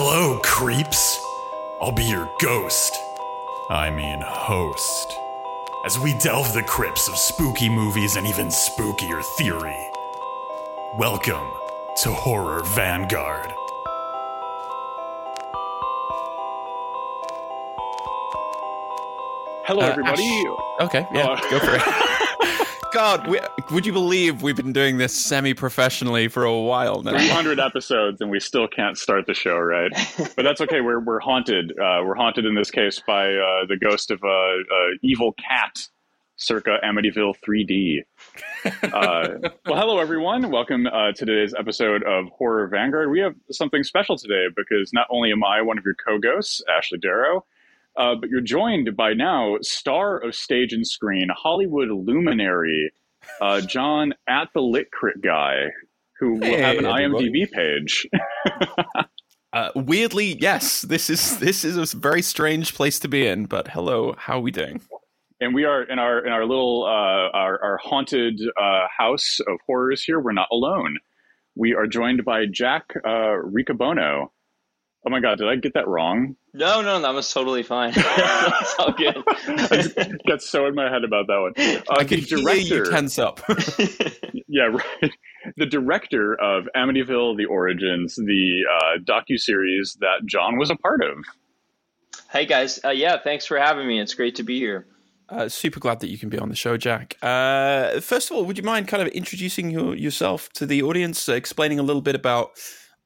Hello, creeps. I'll be your ghost. I mean, host. As we delve the crypts of spooky movies and even spookier theory. Welcome to Horror Vanguard. Hello, Uh, everybody. Ash- Okay, yeah, Uh, go for it. God, we, would you believe we've been doing this semi-professionally for a while now? 300 episodes and we still can't start the show right? But that's okay. We're, we're haunted. Uh, we're haunted in this case by uh, the ghost of a evil cat circa amityville 3d uh, well hello everyone. Welcome uh, to today's episode of horror vanguard. We have something special today because not only am i one of your co-ghosts ashley darrow uh, but you're joined by now star of stage and screen hollywood luminary uh, john at the lit crit guy who will Hey, have an everybody. imdb page Uh, weirdly, yes. This is this is a very strange place to be in. But hello, how are we doing? and we are in our in our little uh, our, our haunted uh, house of horrors here. We're not alone. We are joined by Jack uh, Riccobono. Oh my God, did I get that wrong? No, no, that was totally fine. That's all good. Got so in my head about that one. Uh, I the could hear you tense up. yeah, right. The director of Amityville: The Origins, the uh, docu series that Jon was a part of. hey guys, uh, yeah, thanks for having me. It's great to be here. uh, super glad that you can be on the show, Jack. Uh, first of all, would you mind kind of introducing your, yourself to the audience, uh, explaining a little bit about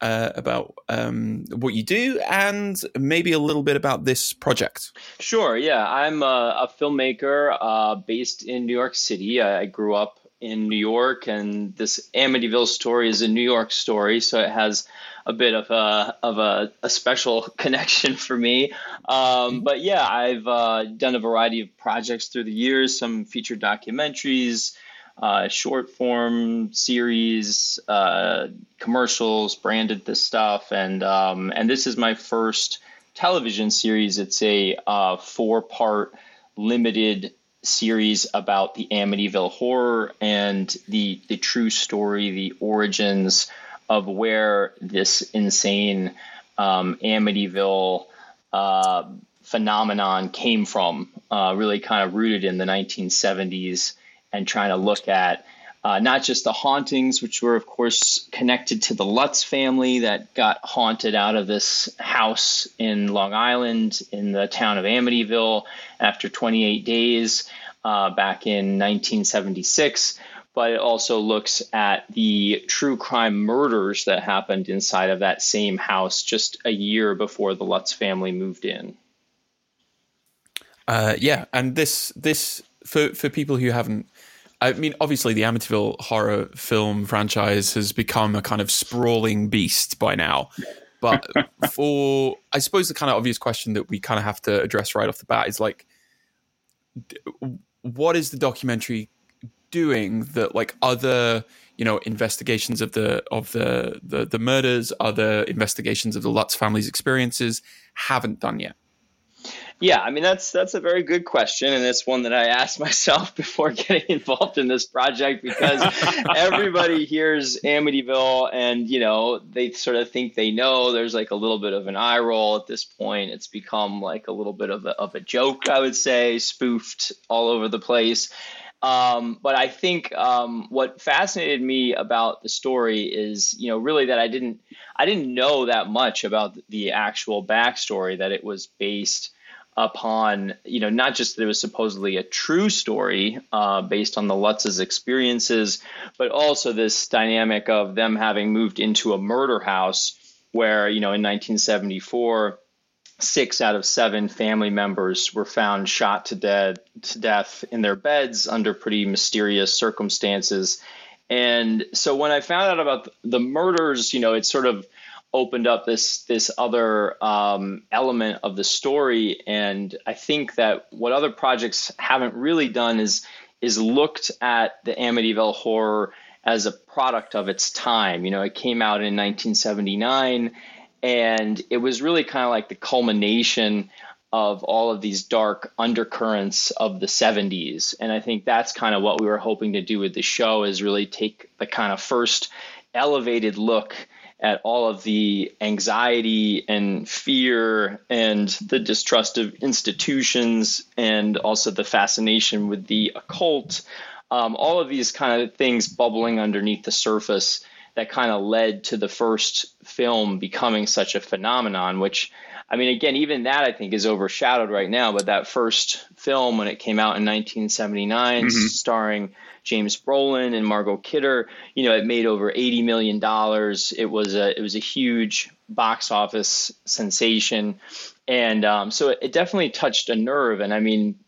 uh, about um, what you do, and maybe a little bit about this project? Sure, yeah, I'm a, a filmmaker uh, based in New York City. I, grew up in New York, and this Amityville story is a New York story, so it has a bit of a of a, a special connection for me. Um, but yeah, I've uh, done a variety of projects through the years, some feature documentaries, uh, short form series, uh, commercials, branded this stuff, and um, and this is my first television series. It's a uh, four part limited series about the Amityville horror and the the true story, the origins of where this insane um, Amityville uh, phenomenon came from. Uh, really, kind of rooted in the 1970s, and trying to look at uh, not just the hauntings, which were, of course, connected to the Lutz family that got haunted out of this house in Long Island in the town of Amityville after 28 days uh, back in 1976. But it also looks at the true crime murders that happened inside of that same house just a year before the Lutz family moved in. Uh, yeah, and this this for for people who haven't. I mean, obviously, the Amityville horror film franchise has become a kind of sprawling beast by now. But for, I suppose, the kind of obvious question that we kind of have to address right off the bat is like, what is the documentary doing that like other you know investigations of the of the the, the murders, other investigations of the Lutz family's experiences haven't done yet? Yeah, I mean that's that's a very good question, and it's one that I asked myself before getting involved in this project because everybody hears Amityville, and you know they sort of think they know. There's like a little bit of an eye roll at this point. It's become like a little bit of a, of a joke, I would say, spoofed all over the place. Um, but I think um, what fascinated me about the story is, you know, really that I didn't I didn't know that much about the actual backstory that it was based upon you know not just that it was supposedly a true story uh, based on the Lutz's experiences, but also this dynamic of them having moved into a murder house where you know in 1974 six out of seven family members were found shot to death to death in their beds under pretty mysterious circumstances. And so when I found out about the murders, you know, it sort of opened up this this other um, element of the story. And I think that what other projects haven't really done is is looked at the Amityville horror as a product of its time. You know, it came out in 1979 and it was really kind of like the culmination of all of these dark undercurrents of the 70s and i think that's kind of what we were hoping to do with the show is really take the kind of first elevated look at all of the anxiety and fear and the distrust of institutions and also the fascination with the occult. Um, all of these kind of things bubbling underneath the surface that kind of led to the first film becoming such a phenomenon, which I mean, again, even that I think is overshadowed right now. But that first film, when it came out in 1979, mm-hmm. starring James Brolin and Margot Kidder, you know, it made over 80 million dollars. It was a it was a huge box office sensation, and um, so it, it, definitely touched a nerve. And I mean,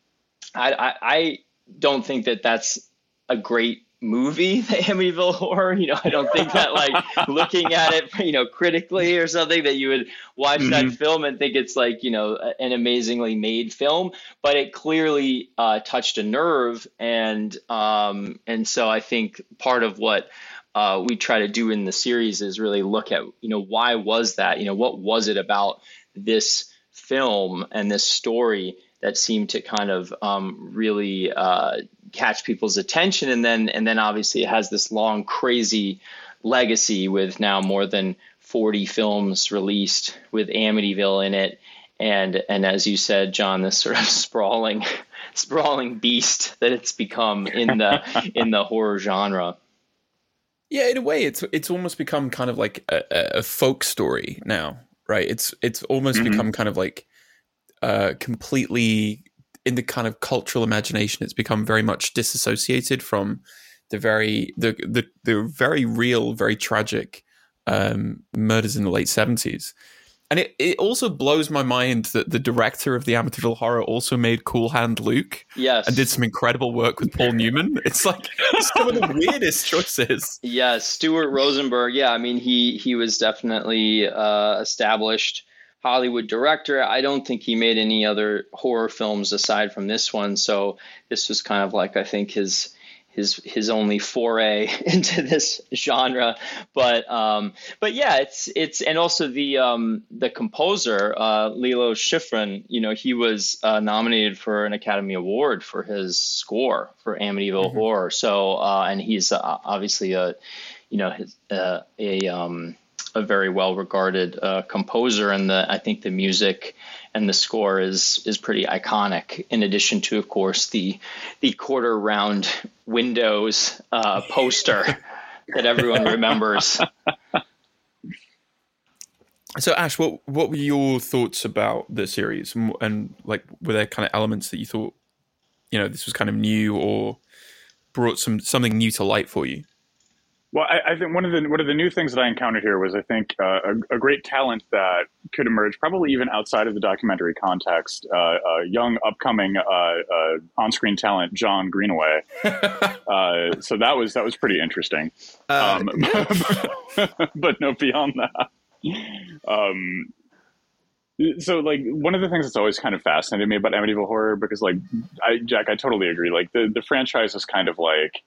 I, I, I don't think that that's a great movie, the Amityville Horror. You know, I don't think that like looking at it, you know, critically or something that you would watch mm-hmm. that film and think it's like you know an amazingly made film, but it clearly uh, touched a nerve, and um, and so I think part of what uh, we try to do in the series is really look at you know why was that you know what was it about this film and this story that seemed to kind of um, really uh, catch people's attention. And then and then obviously it has this long crazy legacy with now more than 40 films released with Amityville in it. And and as you said Jon this sort of sprawling sprawling beast that it's become in the in the horror genre. Yeah in a way it's it's almost become kind of like a, a folk story now right? It's it's almost mm-hmm. become kind of like uh completely in the kind of cultural imagination, it's become very much disassociated from the very the the, the very real, very tragic um, murders in the late seventies. And it, it also blows my mind that the director of the Amityville Horror also made Cool Hand Luke. Yes. And did some incredible work with Paul Newman. It's like some of the weirdest choices. Yeah, Stuart Rosenberg. Yeah, I mean he he was definitely uh, established Hollywood director. I don't think he made any other horror films aside from this one. So this was kind of like I think his his his only foray into this genre. But um, but yeah, it's it's and also the um, the composer uh, Lalo Schifrin. You know, he was uh, nominated for an Academy Award for his score for Amityville mm-hmm. Horror. So uh, and he's uh, obviously a you know his, uh, a um, a very well regarded uh, composer, and the I think the music and the score is is pretty iconic. In addition to, of course, the the quarter round windows uh, poster that everyone remembers. So, Ash, what what were your thoughts about the series, and, and like were there kind of elements that you thought, you know, this was kind of new or brought some something new to light for you? Well, I, I, think one of the one of the new things that I encountered here was I think uh, a, a, great talent that could emerge, probably even outside of the documentary context. Uh, a young, upcoming uh, uh on-screen talent, Jon Greenaway. Uh, so that was that was pretty interesting. Um, but no, beyond that. Um, so like one of the things that's always kind of fascinated me about Amityville horror because like I, Jack, I totally agree. Like the the franchise is kind of like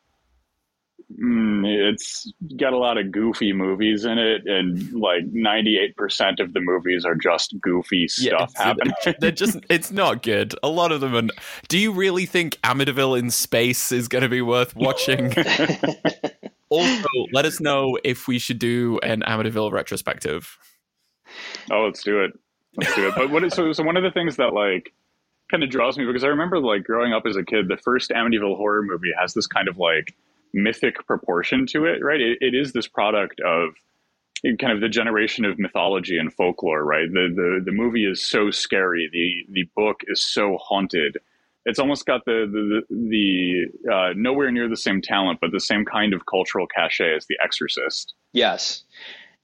Mm, it's got a lot of goofy movies in it, and like ninety eight percent of the movies are just goofy stuff yeah, happening. They're just it's not good. A lot of them. Are, do you really think Amityville in space is going to be worth watching? also, let us know if we should do an Amityville retrospective. Oh, let's do it. Let's do it. But what is, so so one of the things that like kind of draws me because I remember like growing up as a kid, the first Amityville horror movie has this kind of like mythic proportion to it, right? It, it is this product of kind of the generation of mythology and folklore, right? The, the the movie is so scary. The the book is so haunted. It's almost got the the the uh, nowhere near the same talent, but the same kind of cultural cachet as The Exorcist. Yes,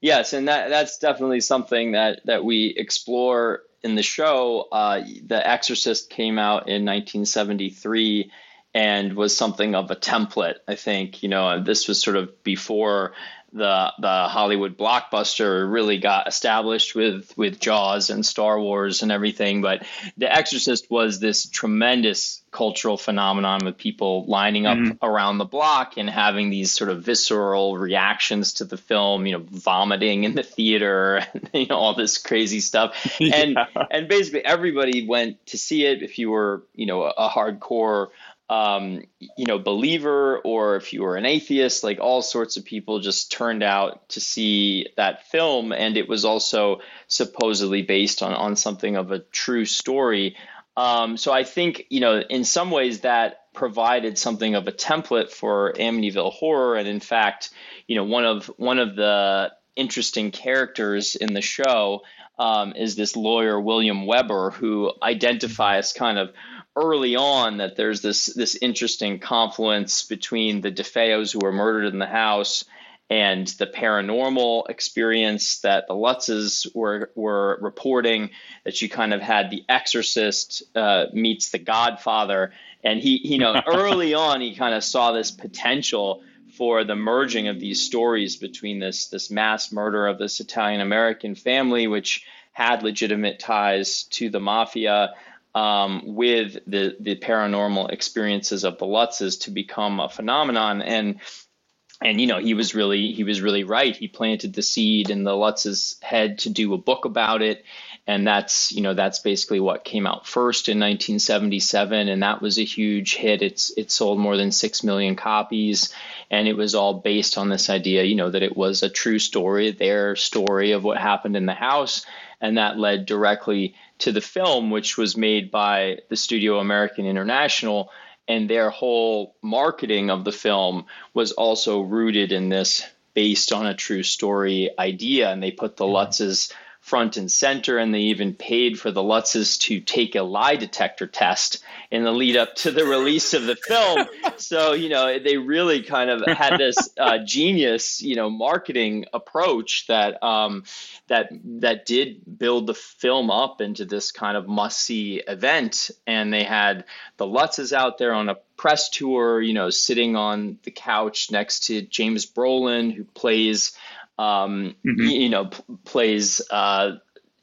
yes, and that that's definitely something that that we explore in the show. Uh, the Exorcist came out in 1973 and was something of a template. I think you know this was sort of before the the Hollywood blockbuster really got established with with Jaws and Star Wars and everything. But The Exorcist was this tremendous cultural phenomenon with people lining up mm-hmm. around the block and having these sort of visceral reactions to the film. You know, vomiting in the theater, and, you know, all this crazy stuff. And yeah. and basically everybody went to see it. If you were you know a, a hardcore um, you know, believer or if you were an atheist, like all sorts of people just turned out to see that film. And it was also supposedly based on, on something of a true story. Um, so I think, you know, in some ways that provided something of a template for Amityville horror. And in fact, you know, one of one of the interesting characters in the show um, is this lawyer William Weber, who identifies kind of early on that there's this this interesting confluence between the DeFeos who were murdered in the house and the paranormal experience that the Lutzes were were reporting. That you kind of had the Exorcist uh, meets the Godfather, and he you know early on he kind of saw this potential for the merging of these stories between this this mass murder of this Italian American family, which had legitimate ties to the mafia, um, with the the paranormal experiences of the Lutzes to become a phenomenon. And and you know he was really he was really right. He planted the seed in the Lutz's head to do a book about it, and that's you know that's basically what came out first in 1977, and that was a huge hit. It's it sold more than six million copies, and it was all based on this idea, you know, that it was a true story, their story of what happened in the house, and that led directly to the film, which was made by the studio American International and their whole marketing of the film was also rooted in this based on a true story idea and they put the mm-hmm. lutzes front and center and they even paid for the lutzes to take a lie detector test in the lead up to the release of the film. So you know they really kind of had this uh, genius you know marketing approach that um, that that did build the film up into this kind of must see event. And they had the lutzes out there on a press tour you know sitting on the couch next to james brolin who plays um, mm-hmm. you know p- plays uh,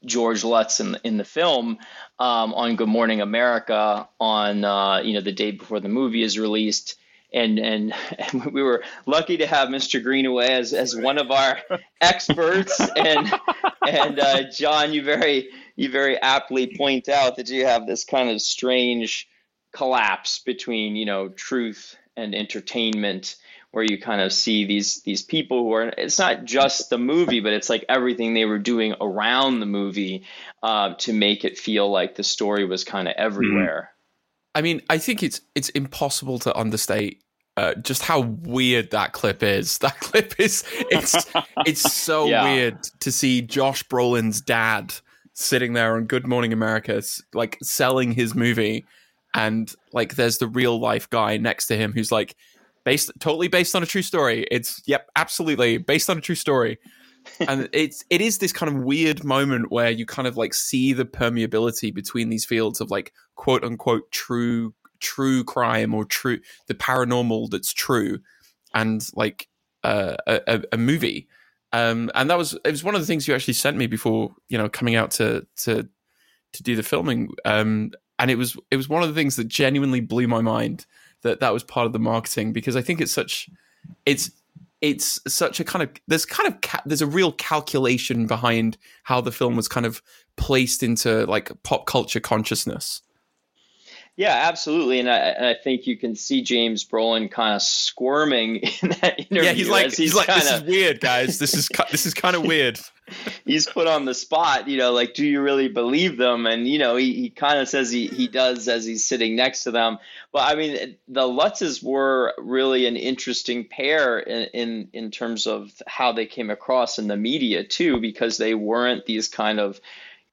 George Lutz in the, in the film um, on Good Morning America on uh, you know the day before the movie is released and and, and we were lucky to have Mr. Greenaway as, as one of our experts. and and uh, Jon, you very you very aptly point out that you have this kind of strange collapse between you know truth and entertainment where you kind of see these these people who are it's not just the movie but it's like everything they were doing around the movie uh, to make it feel like the story was kind of everywhere I mean, I think it's it's impossible to understate uh, just how weird that clip is. That clip is it's it's so yeah. weird to see Josh Brolin's dad sitting there on Good Morning America, like selling his movie, and like there's the real life guy next to him who's like based totally based on a true story. It's yep, absolutely based on a true story. and it's it is this kind of weird moment where you kind of like see the permeability between these fields of like quote unquote true true crime or true the paranormal that's true and like uh, a, a movie um, and that was it was one of the things you actually sent me before you know coming out to to to do the filming um, and it was it was one of the things that genuinely blew my mind that that was part of the marketing because I think it's such it's it's such a kind of there's kind of ca- there's a real calculation behind how the film was kind of placed into like pop culture consciousness yeah, absolutely, and I, and I think you can see James Brolin kind of squirming in that interview. Yeah, he's like, he's, he's like, kinda, this is weird, guys. This is this is kind of weird. he's put on the spot, you know, like, do you really believe them? And you know, he, he kind of says he he does as he's sitting next to them. But I mean, the Lutzes were really an interesting pair in, in in terms of how they came across in the media too, because they weren't these kind of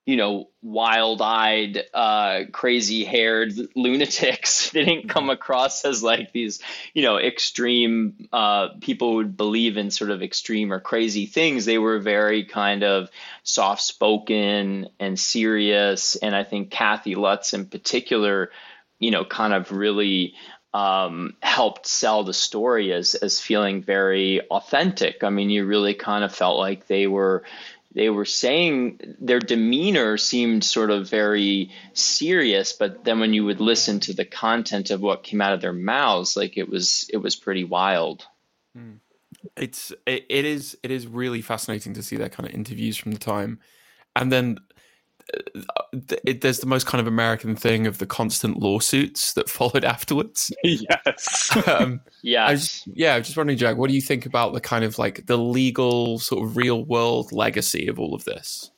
you know, wild eyed, uh, crazy haired lunatics. they didn't come across as like these, you know, extreme uh, people would believe in sort of extreme or crazy things. They were very kind of soft spoken and serious. And I think Kathy Lutz in particular, you know, kind of really um, helped sell the story as as feeling very authentic. I mean, you really kind of felt like they were they were saying their demeanor seemed sort of very serious but then when you would listen to the content of what came out of their mouths like it was it was pretty wild hmm. it's it, it is it is really fascinating to see that kind of interviews from the time and then it, there's the most kind of American thing of the constant lawsuits that followed afterwards. yes. um, yeah. I was, yeah, I was just wondering, Jack, what do you think about the kind of like the legal sort of real world legacy of all of this?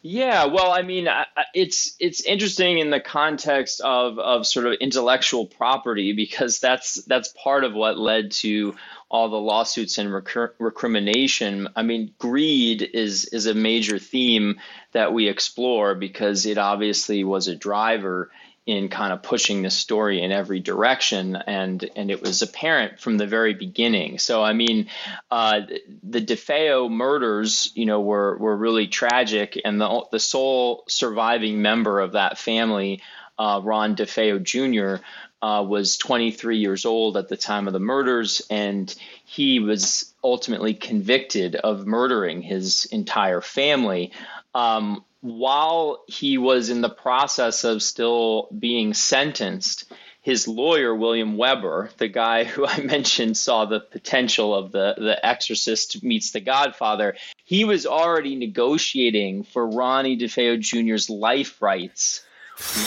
Yeah, well, I mean, it's it's interesting in the context of of sort of intellectual property because that's that's part of what led to all the lawsuits and recur- recrimination. I mean, greed is is a major theme that we explore because it obviously was a driver in kind of pushing the story in every direction, and and it was apparent from the very beginning. So I mean, uh, the DeFeo murders, you know, were were really tragic, and the the sole surviving member of that family, uh, Ron DeFeo Jr. Uh, was 23 years old at the time of the murders, and he was ultimately convicted of murdering his entire family. Um, while he was in the process of still being sentenced, his lawyer, William Weber, the guy who I mentioned saw the potential of the, the Exorcist meets the Godfather, he was already negotiating for Ronnie DeFeo Jr.'s life rights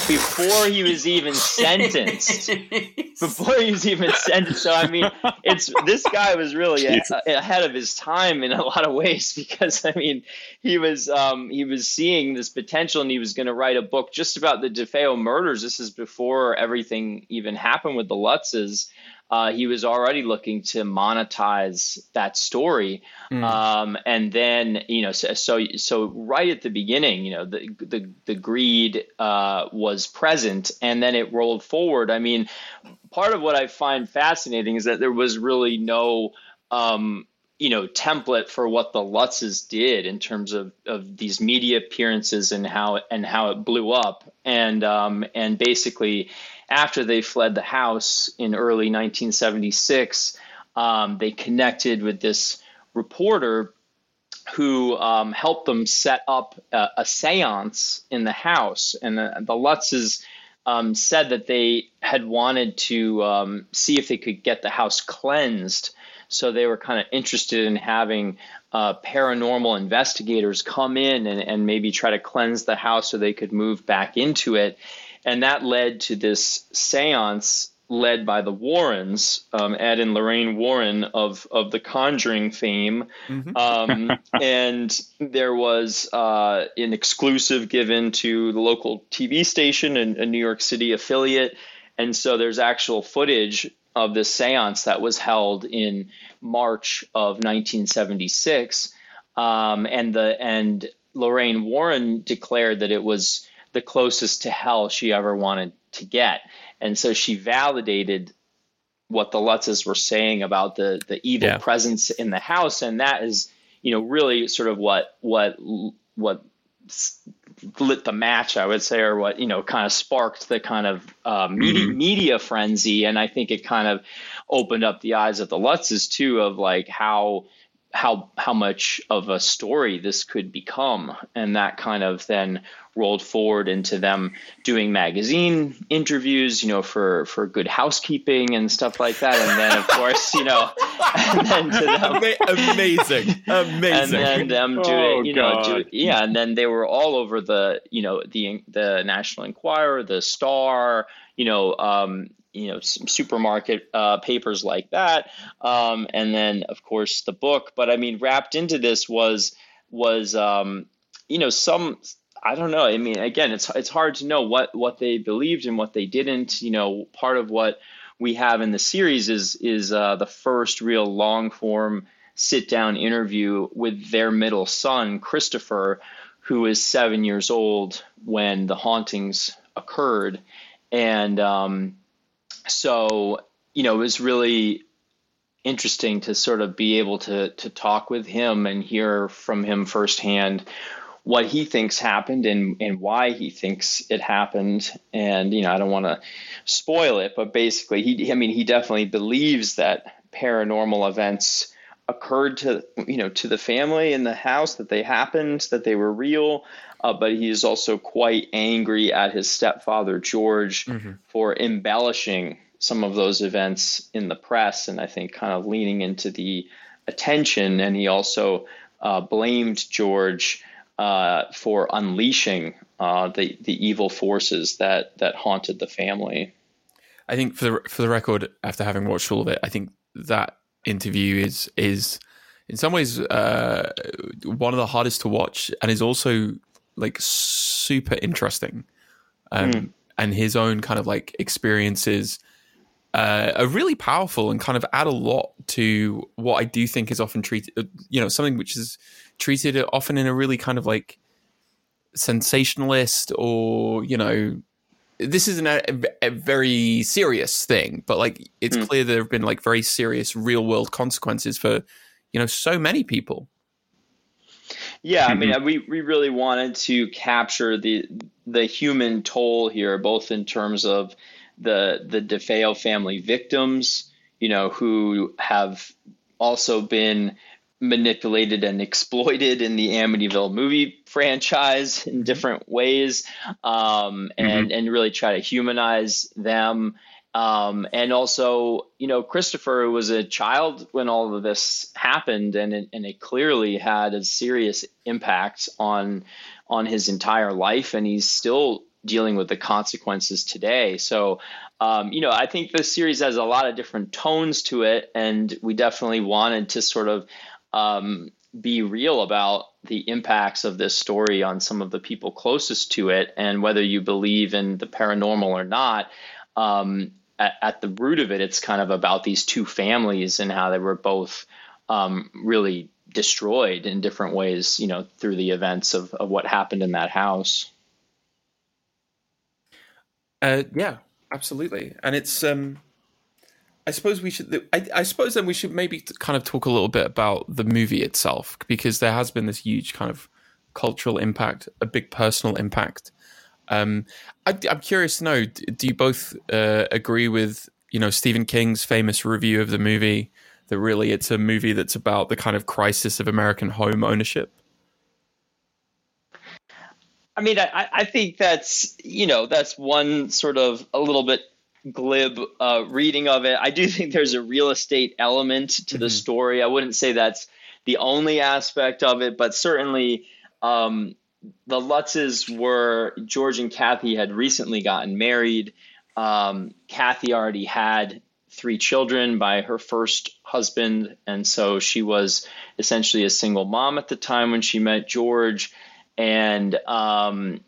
before he was even sentenced. before he was even sentenced. So I mean, it's this guy was really a, a, ahead of his time in a lot of ways because I mean, he was um, he was seeing this potential and he was going to write a book just about the DeFeo murders. This is before everything even happened with the Lutzes uh, he was already looking to monetize that story. Mm. Um, and then, you know, so, so, so right at the beginning, you know, the the, the greed uh, was present, and then it rolled forward. I mean, part of what I find fascinating is that there was really no um, you know template for what the Lutzes did in terms of, of these media appearances and how and how it blew up and um, and basically after they fled the house in early 1976, um, they connected with this reporter who um, helped them set up a, a, seance in the house. And the, the Lutzes um, said that they had wanted to um, see if they could get the house cleansed. So they were kind of interested in having uh, paranormal investigators come in and, and maybe try to cleanse the house so they could move back into it. And that led to this seance led by the Warrens, um, Ed and Lorraine Warren of, of the Conjuring fame. Mm-hmm. Um, and there was uh, an exclusive given to the local TV station and a New York City affiliate. And so there's actual footage of this seance that was held in March of 1976. Um, and the and Lorraine Warren declared that it was the closest to hell she ever wanted to get. And so she validated what the Lutzes were saying about the the evil yeah. presence in the house, and that is, you know, really sort of what what what lit the match, I would say, or what you know, kind of sparked the kind of uh, media mm-hmm. media frenzy, and I think it kind of opened up the eyes of the Lutzes too, of like how how how much of a story this could become. And that kind of then rolled forward into them doing magazine interviews you know for for good housekeeping and stuff like that. And then of course you know and then to them amazing. Amazing. And then them doing oh, you know do, yeah and then they were all over the you know the the national enquirer the star you know um, you know some supermarket uh, papers like that um, and then of course the book. But i mean wrapped into this was was um, you know some i don't know. I mean again it's it's hard to know what what they believed and what they didn't. You know part of what we have in the series is is uh, the first real long form sit down interview with their middle son christopher who is seven years old when the hauntings occurred. And um, so you know it was really interesting to sort of be able to to talk with him and hear from him firsthand what he thinks happened and and why he thinks it happened. And you know I don't want to spoil it but basically he I mean he definitely believes that paranormal events occurred to you know to the family in the house that they happened that they were real uh, but he is also quite angry at his stepfather George mm-hmm. for embellishing some of those events in the press, and I think kind of leaning into the attention. And he also uh, blamed George uh, for unleashing uh, the the evil forces that that haunted the family. I think for the for the record, after having watched all of it, I think that interview is is in some ways uh, one of the hardest to watch, and is also like super interesting. Um, mm. And his own kind of like experiences uh, are really powerful and kind of add a lot to what I do think is often treated, uh, you know, something which is treated often in a really kind of like sensationalist or, you know, this isn't a, a very serious thing, but like it's mm. clear there have been like very serious real world consequences for, you know, so many people. Yeah, I mean, mm-hmm. we, we really wanted to capture the the human toll here, both in terms of the the DeFeo family victims, you know, who have also been manipulated and exploited in the Amityville movie franchise in different ways, um, and mm-hmm. and really try to humanize them. Um, and also, you know, Christopher was a child when all of this happened, and it, and it clearly had a serious impact on on his entire life, and he's still dealing with the consequences today. So, um, you know, I think the series has a lot of different tones to it, and we definitely wanted to sort of um, be real about the impacts of this story on some of the people closest to it, and whether you believe in the paranormal or not. Um, at, at, the root of it, it's kind of about these two families and how they were both um, really destroyed in different ways, you know, through the events of, of what happened in that house. Uh, yeah, absolutely. And it's, um, I suppose we should, I, I suppose then we should maybe kind of talk a little bit about the movie itself, because there has been this huge kind of cultural impact, a big personal impact. Um, I, am curious to know, do you both uh, agree with, you know, Stephen King's famous review of the movie that really it's a movie that's about the kind of crisis of American home ownership? I mean, I, I think that's you know that's one sort of a little bit glib uh, reading of it. I do think there's a real estate element to mm-hmm. the story. I wouldn't say that's the only aspect of it, but certainly um, the Lutzes were George and Kathy had recently gotten married. Um, Kathy already had three children by her first husband, and so she was essentially a single mom at the time when she met George and um,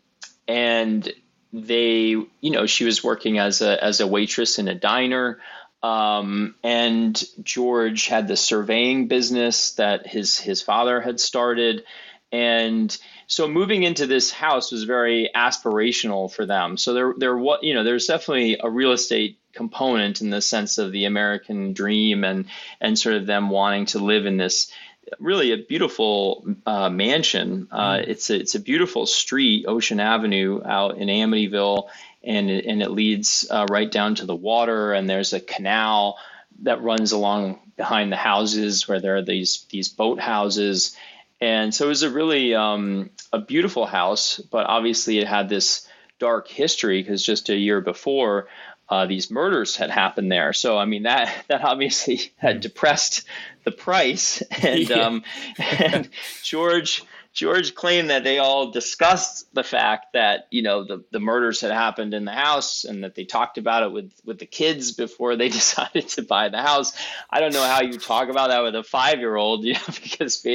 and they, you know, she was working as a as a waitress in a diner. Um, and George had the surveying business that his his father had started, and so moving into this house was very aspirational for them. So there there what you know there's definitely a real estate component in the sense of the American dream and and sort of them wanting to live in this really a beautiful uh, mansion. Uh, mm. it's a, it's a beautiful street, Ocean Avenue, out in Amityville, and it, and it leads uh, right down to the water. And there's a canal that runs along behind the houses where there are these these boat houses. And so it was a really um, a beautiful house, but obviously it had this dark history because just a year before uh, these murders had happened there. So I mean that that obviously had depressed the price, and, yeah. um, and George George claimed that they all discussed the fact that you know the, the murders had happened in the house and that they talked about it with with the kids before they decided to buy the house. I don't know how you talk about that with a five year old, you know, because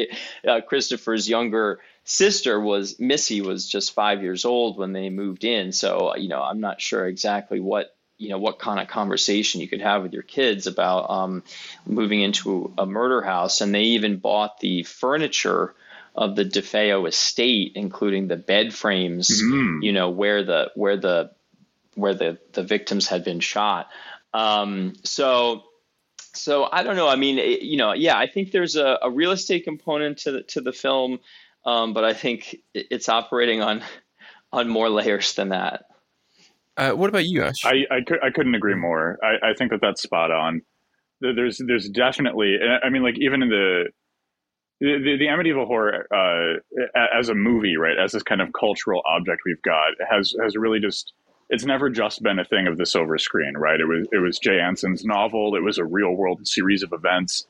uh, Christopher's younger sister was Missy was just five years old when they moved in. So you know I'm not sure exactly what you know what kind of conversation you could have with your kids about um, moving into a murder house. And they even bought the furniture of the DeFeo estate including the bed frames mm-hmm. you know where the where the where the the victims had been shot. Um, so so I don't know. I mean it, you know yeah I think there's a, a, real estate component to the, to the film um, but I think it's operating on on more layers than that uh, what about you, Ash? I, I, I couldn't agree more. I, I think that that's spot on. There's there's definitely I mean like even in the the, the Amityville horror uh, as a movie, right, as this kind of cultural object we've got, has has really just it's never just been a thing of the silver screen, right? It was it was Jay Anson's novel. It was a real world series of events,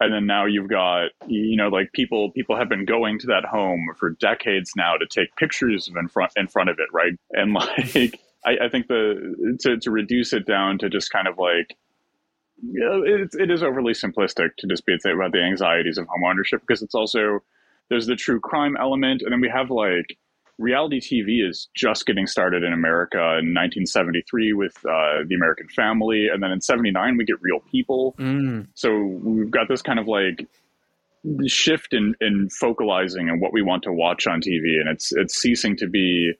and then now you've got you know like people people have been going to that home for decades now to take pictures in front in front of it right and like I, I think the to, to reduce it down to just kind of like it, it is overly simplistic to just be about the anxieties of homeownership because it's also there's the true crime element and then we have like reality TV is just getting started in America in 1973 with uh, The American Family, and then in '79 we get Real People. Mm. So we've got this kind of like shift in, in focalizing and what we want to watch on TV, and it's it's ceasing to be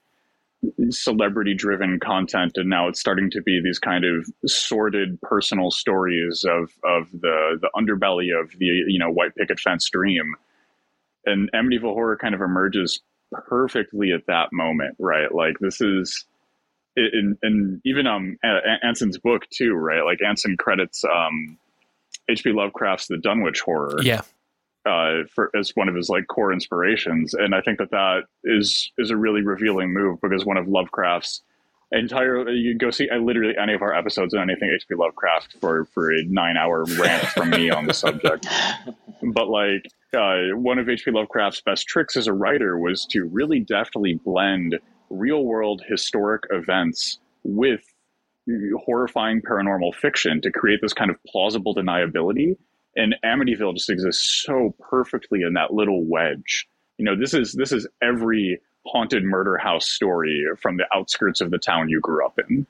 celebrity driven content and now it's starting to be these kind of sordid personal stories of of the the underbelly of the you know white picket fence dream and Amityville horror kind of emerges perfectly at that moment, right? Like this is, in, and even um Anson's book too, right? Like Anson credits um H.P. Lovecraft's The Dunwich Horror, yeah, uh, for as one of his like core inspirations, and I think that that is is a really revealing move because one of Lovecraft's entire you go see I literally any of our episodes on anything H.P. Lovecraft for for a nine hour rant from me on the subject, but like uh, one of H.P. Lovecraft's best tricks as a writer was to really deftly blend real world historic events with horrifying paranormal fiction to create this kind of plausible deniability. And Amityville just exists so perfectly in that little wedge. You know, this is this is every haunted murder house story from the outskirts of the town you grew up in.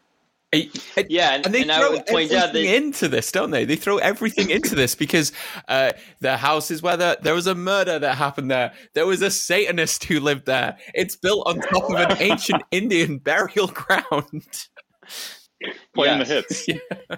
Yeah, and, and they and throw everything that, into this, don't they? They throw everything into this because uh, the house is where the, there was a murder that happened there. There was a Satanist who lived there. It's built on top of an ancient Indian burial ground. Playing yes. the hits. Yeah.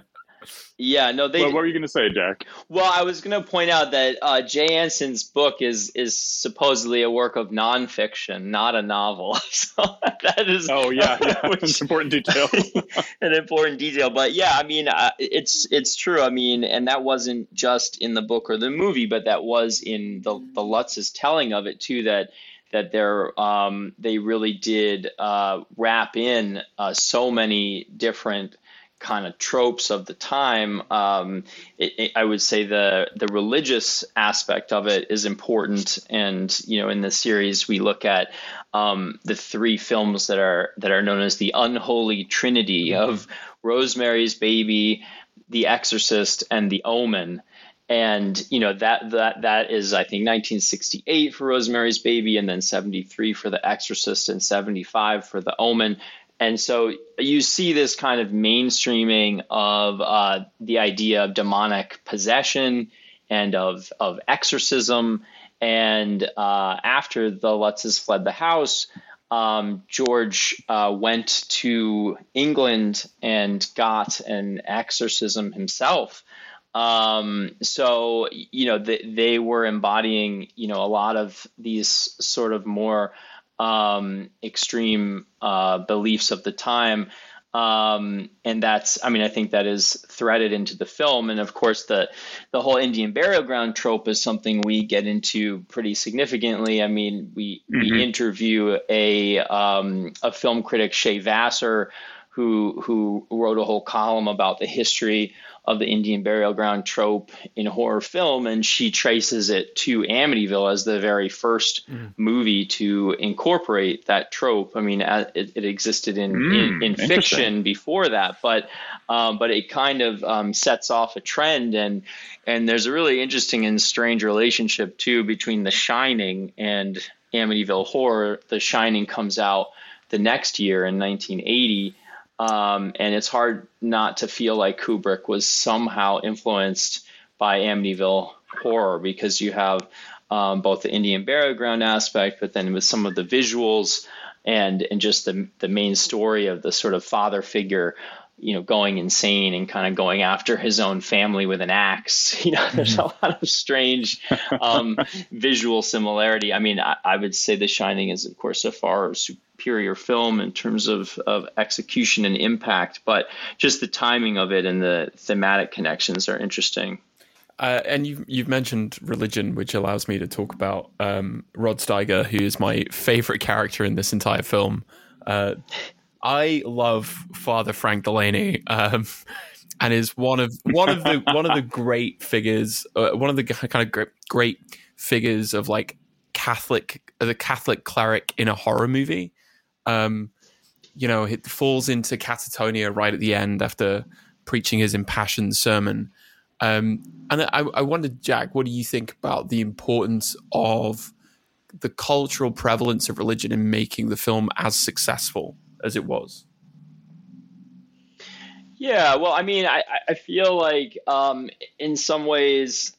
Yeah, no, they. Well, what were you going to say, Jack? Well, I was going to point out that uh, Jay Anson's book is is supposedly a work of nonfiction, not a novel. So that is. Oh yeah, yeah. which, an important detail. an important detail, but yeah, I mean, uh, it's it's true. I mean, and that wasn't just in the book or the movie, but that was in the the Lutz's telling of it too. That that they're um, they really did uh, wrap in uh, so many different kind of tropes of the time, um, it, it, I would say the the religious aspect of it is important. And you know, in the series, we look at um, the three films that are that are known as the unholy trinity mm-hmm. of Rosemary's Baby, The Exorcist, and The Omen. And you know that that that is I think 1968 for Rosemary's Baby, and then 73 for The Exorcist, and 75 for The Omen and so you see this kind of mainstreaming of uh, the idea of demonic possession and of, of exorcism. And uh, after the Lutzes fled the house, um, George uh, went to England and got an exorcism himself. Um, so, you know, the, they were embodying, you know, a lot of these sort of more um, extreme uh, beliefs of the time. Um, and that's, I mean, I think that is threaded into the film. And of course, the the whole Indian burial ground trope is something we get into pretty significantly. I mean, we mm-hmm. we interview a um, a film critic, Shay Vassar, who who wrote a whole column about the history of the Indian burial ground trope in horror film, and she traces it to Amityville as the very first mm. movie to incorporate that trope. I mean, it, it existed in, mm, in, in fiction before that, but um, but it kind of um, sets off a trend, and and there's a really interesting and strange relationship too between The Shining and Amityville Horror. The Shining comes out the next year in 1980 um, and it's hard not to feel like Kubrick was somehow influenced by Amityville horror because you have um, both the Indian burial ground aspect, but then with some of the visuals and and just the the main story of the sort of father figure, you know, going insane and kind of going after his own family with an axe. You know, there's mm-hmm. a lot of strange um, visual similarity. I mean, I, I, would say The Shining is, of course, a far superior film in terms of, of execution and impact, but just the timing of it and the thematic connections are interesting. Uh, and you've you've mentioned religion, which allows me to talk about um, Rod Steiger, who is my favorite character in this entire film. Uh, I love Father Frank Delaney. Um, and is one of one of the one of the great figures, uh, one of the kind of great, great figures of like Catholic, the Catholic cleric in a horror movie. Um, you know, it falls into catatonia right at the end after preaching his impassioned sermon. Um, and I, I wondered, Jack, what do you think about the importance of the cultural prevalence of religion in making the film as successful as it was? Yeah, well, I mean, I, I feel like um, in some ways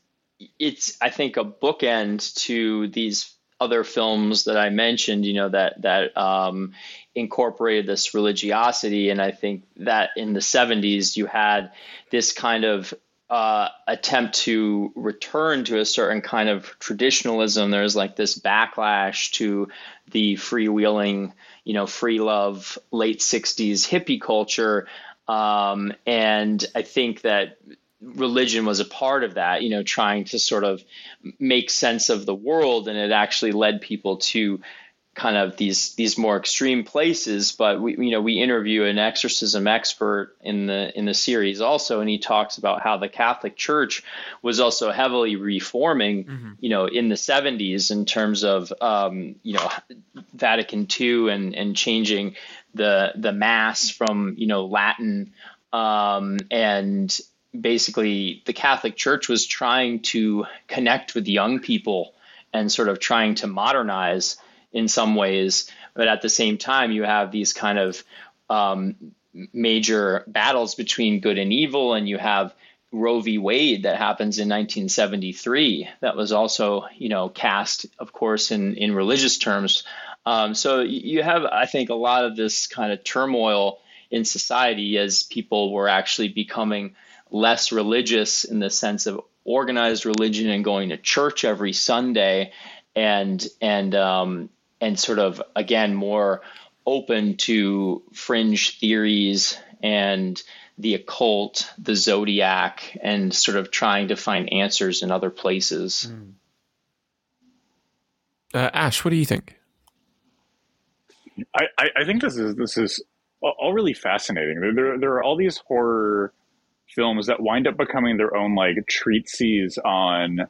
it's, I think, a bookend to these other films that I mentioned, you know, that that um, incorporated this religiosity, and I think that in the '70s you had this kind of uh, attempt to return to a certain kind of traditionalism. There's like this backlash to the freewheeling, you know, free love late '60s hippie culture, um, and I think that religion was a part of that, you know, trying to sort of make sense of the world, and it actually led people to kind of these these more extreme places. But we, you know, we interview an exorcism expert in the in the series also, and he talks about how the Catholic Church was also heavily reforming, mm-hmm. you know, in the '70s in terms of um, you know Vatican II and and changing the the mass from you know Latin um, and basically the Catholic Church was trying to connect with young people and sort of trying to modernize in some ways, but at the same time, you have these kind of um, major battles between good and evil, and you have Roe v. Wade that happens in 1973. That was also, you know, cast, of course, in in religious terms. Um, so you have, I think, a lot of this kind of turmoil in society as people were actually becoming less religious in the sense of organized religion and going to church every Sunday, and and um, and sort of again more open to fringe theories and the occult, the zodiac, and sort of trying to find answers in other places. Mm. Uh, Ash, what do you think? I, I think this is this is all really fascinating. There, there are all these horror films that wind up becoming their own like treatises on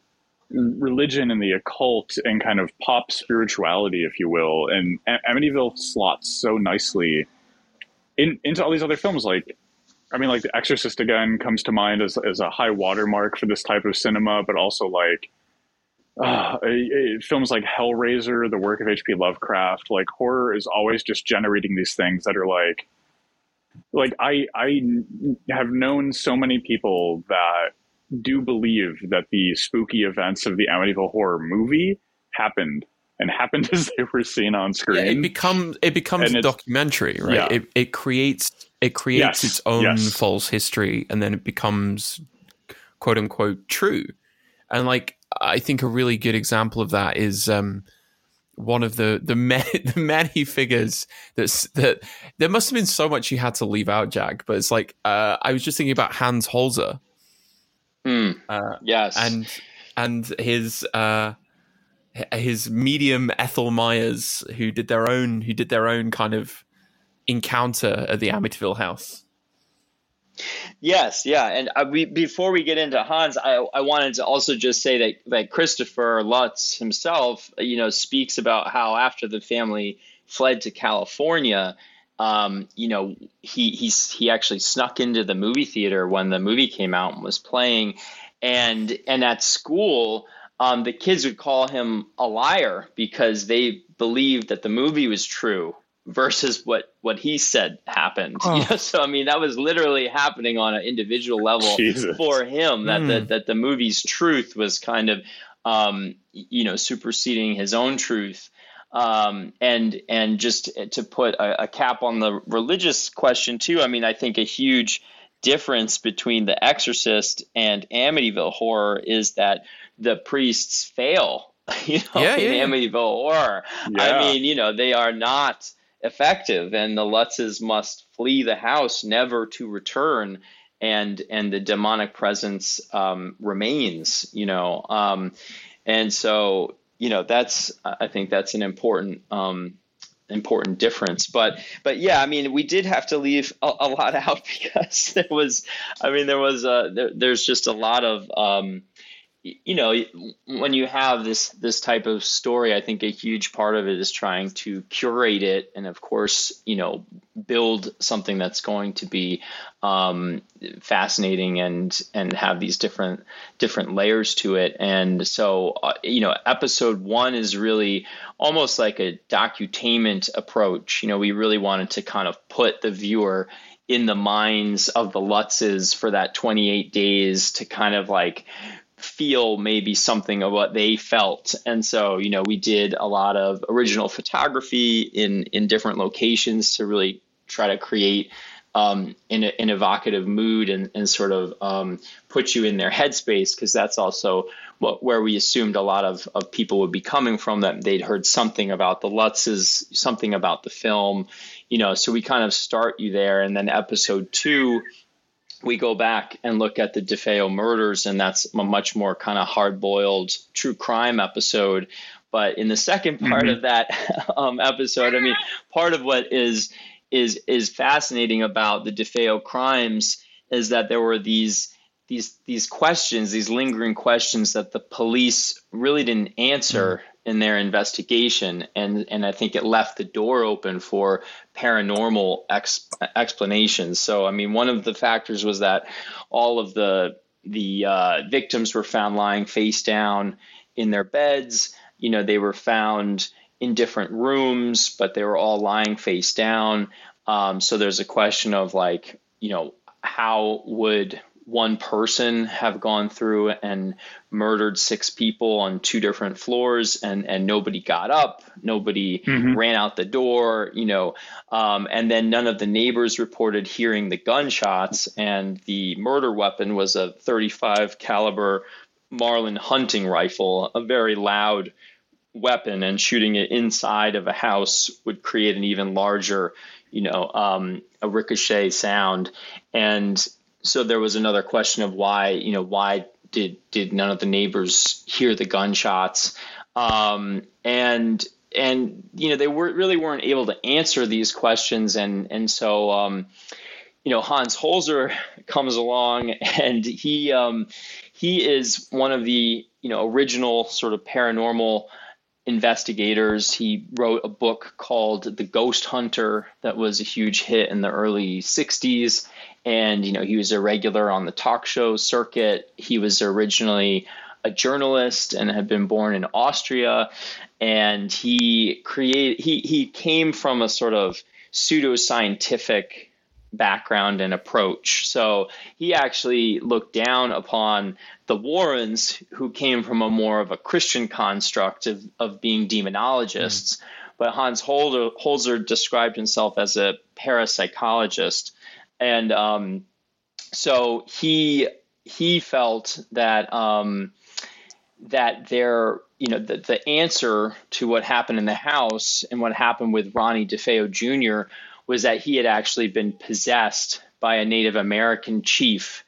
religion and the occult and kind of pop spirituality, if you will. And Amityville slots so nicely in, into all these other films. Like, I mean, like The Exorcist again comes to mind as, as a high watermark for this type of cinema, but also like uh, films like Hellraiser, the work of H.P. Lovecraft. Like, horror is always just generating these things that are like like I I have known so many people that do believe that the spooky events of the Amityville horror movie happened and happened as they were seen on screen. Yeah, it becomes it becomes a documentary, right? Yeah. It it creates it creates yes, its own yes. false history and then it becomes quote unquote true. And like I think a really good example of that is um one of the the many, the many figures that's that there must have been so much you had to leave out, Jack. But it's like uh, I was just thinking about Hans Holzer. Mm, uh, yes, and and his uh, his medium Ethel Meyers, who did their own who did their own kind of encounter at the Amityville house. Yes, yeah, and we, before we get into Hans, I, I wanted to also just say that that Christopher Lutz himself, you know, speaks about how after the family fled to California, um, you know, he he's he actually snuck into the movie theater when the movie came out and was playing, and and at school. Um, the kids would call him a liar because they believed that the movie was true versus what what he said happened. Oh. You know, so I mean that was literally happening on an individual level Jesus. for him. That mm. the, that the movie's truth was kind of um, you know superseding his own truth. Um, and and just to put a, a cap on the religious question too. I mean, I think a huge difference between The Exorcist and Amityville Horror is that the priests fail you know, yeah, yeah, in Amityville Horror. Yeah. I mean, you know, they are not effective, and the Lutzes must flee the house, never to return, and and the demonic presence um, remains. You know, um, and so you know that's I think that's an important um, important difference. But but yeah, I mean, we did have to leave a, a lot out because there was, I mean, there was uh, there, there's just a lot of um, you know when you have this this type of story i think a huge part of it is trying to curate it and of course you know build something that's going to be um, fascinating and and have these different different layers to it. And so uh, you know episode one is really almost like a docutainment approach. You know we really wanted to kind of put the viewer in the minds of the lutzes for that 28 days to kind of like feel maybe something of what they felt. And so, you know, we did a lot of original photography in in different locations to really try to create um, an, an evocative mood and, and sort of um, put you in their headspace because that's also what, where we assumed a lot of, of people would be coming from that they'd heard something about the Lutzes, something about the film, you know, so we kind of start you there. And then episode two we go back and look at the DeFeo murders, and that's a much more kind of hard boiled true crime episode. But in the second part mm-hmm. of that um, episode, I mean, part of what is is is fascinating about the DeFeo crimes is that there were these these these questions, these lingering questions that the police really didn't answer mm-hmm in their investigation, and and I think it left the door open for paranormal ex- explanations. So I mean, one of the factors was that all of the the uh, victims were found lying face down in their beds. You know, they were found in different rooms, but they were all lying face down. Um, so there's a question of like, you know, how would one person have gone through and murdered six people on two different floors and and nobody got up nobody mm-hmm. ran out the door you know um, and then none of the neighbors reported hearing the gunshots and the murder weapon was a 35 caliber marlin hunting rifle a very loud weapon and shooting it inside of a house would create an even larger you know um, a ricochet sound and so there was another question of why you know why did did none of the neighbors hear the gunshots? Um, and and you know they were really weren't able to answer these questions. And and so um, you know Hans Holzer comes along and he um, he is one of the you know original sort of paranormal investigators. He wrote a book called The Ghost Hunter that was a huge hit in the early 60s and you know he was a regular on the talk show circuit. He was originally a journalist and had been born in Austria, and he create he he came from a sort of pseudoscientific background and approach. So he actually looked down upon the Warrens, who came from a more of a Christian construct of, of being demonologists. Mm. But Hans Holzer, Holzer described himself as a parapsychologist and um, so he he felt that um, that there you know the, the answer to what happened in the house and what happened with Ronnie DeFeo Jr. was that he had actually been possessed by a Native American chief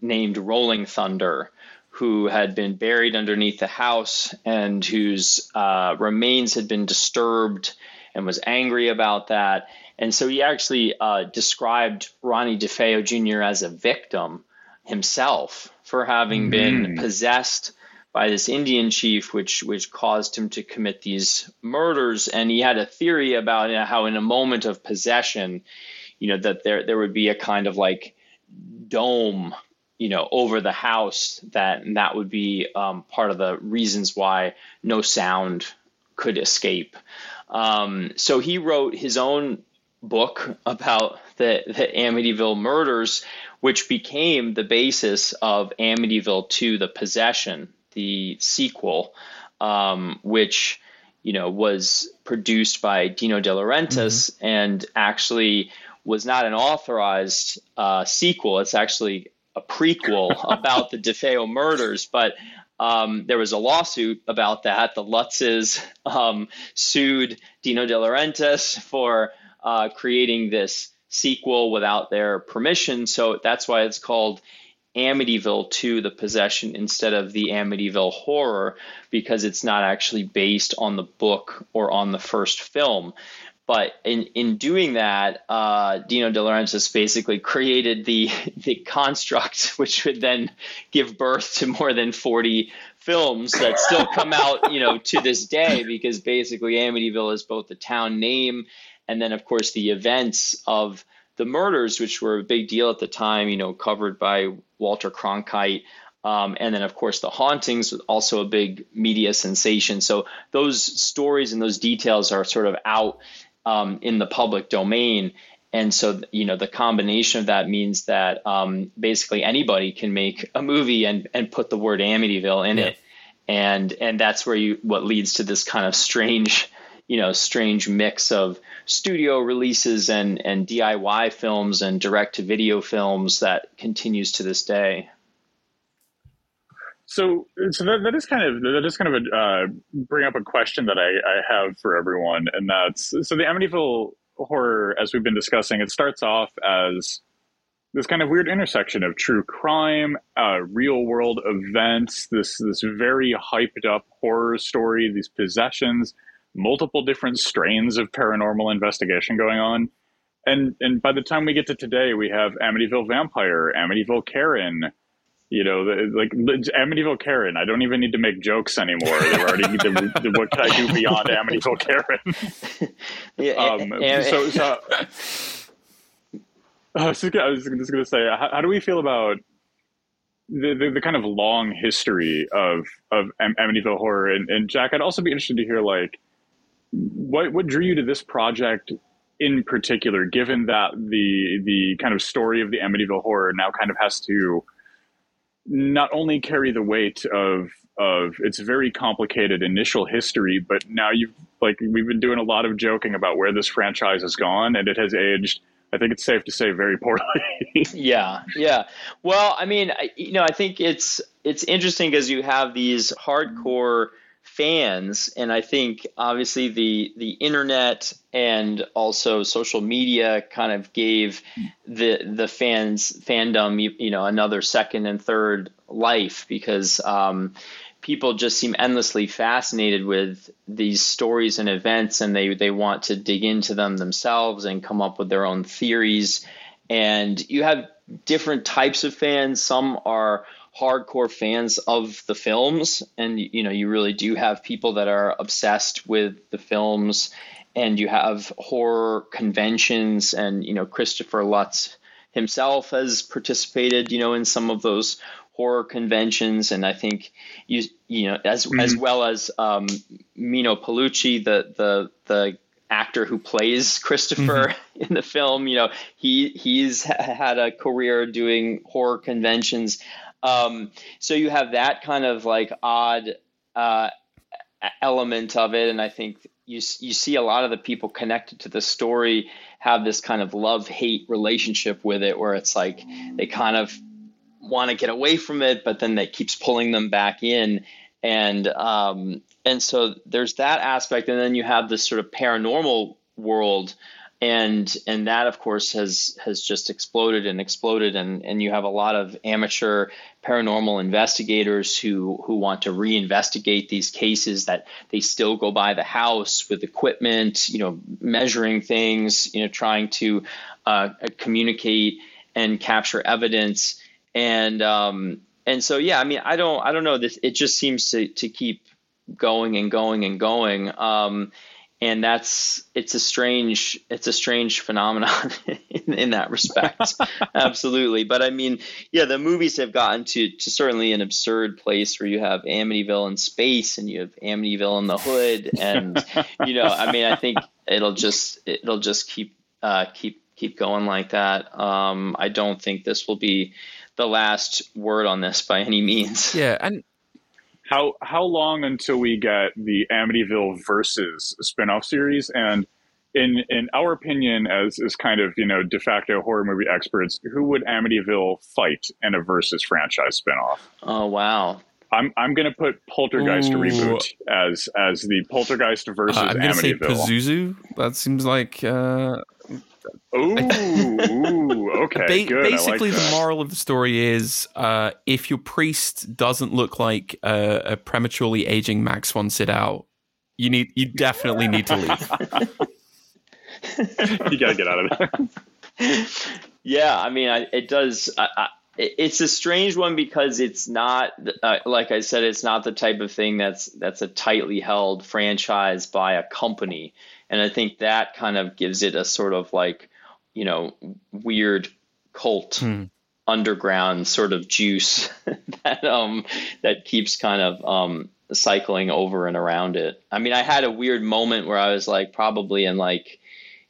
named Rolling Thunder who had been buried underneath the house and whose uh, remains had been disturbed and was angry about that and so he actually uh, described Ronnie DeFeo Jr. as a victim himself for having mm. been possessed by this Indian chief, which which caused him to commit these murders. And he had a theory about how, in a moment of possession, you know, that there there would be a kind of like dome, you know, over the house that and that would be um, part of the reasons why no sound could escape. Um, so he wrote his own book about the, the Amityville murders, which became the basis of Amityville 2 The Possession, the sequel, um, which you know was produced by Dino De Laurentiis mm-hmm. and actually was not an authorized uh, sequel. It's actually a prequel about the DeFeo murders, but um, there was a lawsuit about that. The Lutzes um, sued Dino De Laurentiis for uh, creating this sequel without their permission. So that's why it's called Amityville 2 The Possession instead of the Amityville Horror, because it's not actually based on the book or on the first film. but in, in doing that, uh, Dino De Laurentiis basically created the the construct, which would then give birth to more than 40 films that still come out, you know, to this day, because basically Amityville is both the town name and then, of course, the events of the murders, which were a big deal at the time, you know, covered by Walter Cronkite. Um, and then, of course, the hauntings also a big media sensation. So those stories and those details are sort of out um, in the public domain. And so, you know, the combination of that means that um, basically anybody can make a movie and, and put the word Amityville in yeah. it. And and that's where you what leads to this kind of strange, you know, strange mix of studio releases and and DIY films and direct to video films that continues to this day. So, so that, that is kind of that is kind of a uh, bring up a question that I, I have for everyone, and that's so the Amityville horror, as we've been discussing, it starts off as this kind of weird intersection of true crime, uh, real world events, this this very hyped up horror story, these possessions, multiple different strains of paranormal investigation going on. And and by the time we get to today, we have Amityville Vampire, Amityville Karen, you know, the, like Amityville Karen. I don't even need to make jokes anymore. They're already the, the, what can I do beyond Amityville Karen? yeah, um, so, so I was just, just going to say, how, how, do we feel about the, the, the, kind of long history of of Amityville horror? And, and Jack, I'd also be interested to hear like what what drew you to this project in particular, given that the the kind of story of the Amityville horror now kind of has to not only carry the weight of of its very complicated initial history, but now you've like we've been doing a lot of joking about where this franchise has gone, and it has aged. I think it's safe to say very poorly. yeah, yeah. Well, I mean, I, you know, I think it's it's interesting because you have these hardcore fans and i think obviously the the internet and also social media kind of gave the the fans fandom you, you know another second and third life because um, people just seem endlessly fascinated with these stories and events and they they want to dig into them themselves and come up with their own theories. And you have different types of fans. Some are hardcore fans of the films. And you know you really do have people that are obsessed with the films. And you have horror conventions. And you know Christopher Lutz himself has participated you know in some of those horror conventions. And I think you you know as mm-hmm. as well as um, Meeno Peluce the the the actor who plays Christopher mm-hmm. in the film you know he he's had a career doing horror conventions um, so you have that kind of like odd uh, element of it, and I think you you see a lot of the people connected to the story have this kind of love hate relationship with it, where it's like they kind of want to get away from it, but then that keeps pulling them back in, and um, and so there's that aspect, and then you have this sort of paranormal world and and that of course has has just exploded and exploded. And and you have a lot of amateur paranormal investigators who who want to reinvestigate these cases that they still go by the house with equipment you know measuring things you know trying to uh, communicate and capture evidence. And um, and so yeah i mean i don't i don't know. This it just seems to to keep going and going and going. Um, and that's it's a strange it's a strange phenomenon in, in that respect. Absolutely. But i mean yeah the movies have gotten to, to certainly an absurd place where you have amityville in space and you have amityville in the hood. And you know i mean i think it'll just it'll just keep uh, keep keep going like that. Um, i don't think this will be the last word on this by any means. Yeah and how how long until we get the Amityville versus spinoff series? And in in our opinion, as as kind of you know de facto horror movie experts, who would Amityville fight in a versus franchise spinoff? Oh wow. I'm I'm gonna put Poltergeist Ooh. reboot as as the Poltergeist versus uh, I'm gonna Amityville. Say Pazuzu. That seems like uh, Ooh, ooh, okay. Ba- basically, like the moral of the story is uh, if your priest doesn't look like a, a prematurely aging Max von Sydow, you need you definitely need to leave. you got to get out of there. yeah, I mean, I, it does. I, I, it's a strange one because it's not uh, like I said, it's not the type of thing that's that's a tightly held franchise by a company, and I think that kind of gives it a sort of like you know weird cult hmm. underground sort of juice that um that keeps kind of um cycling over and around it. I mean, I had a weird moment where I was like, probably in like,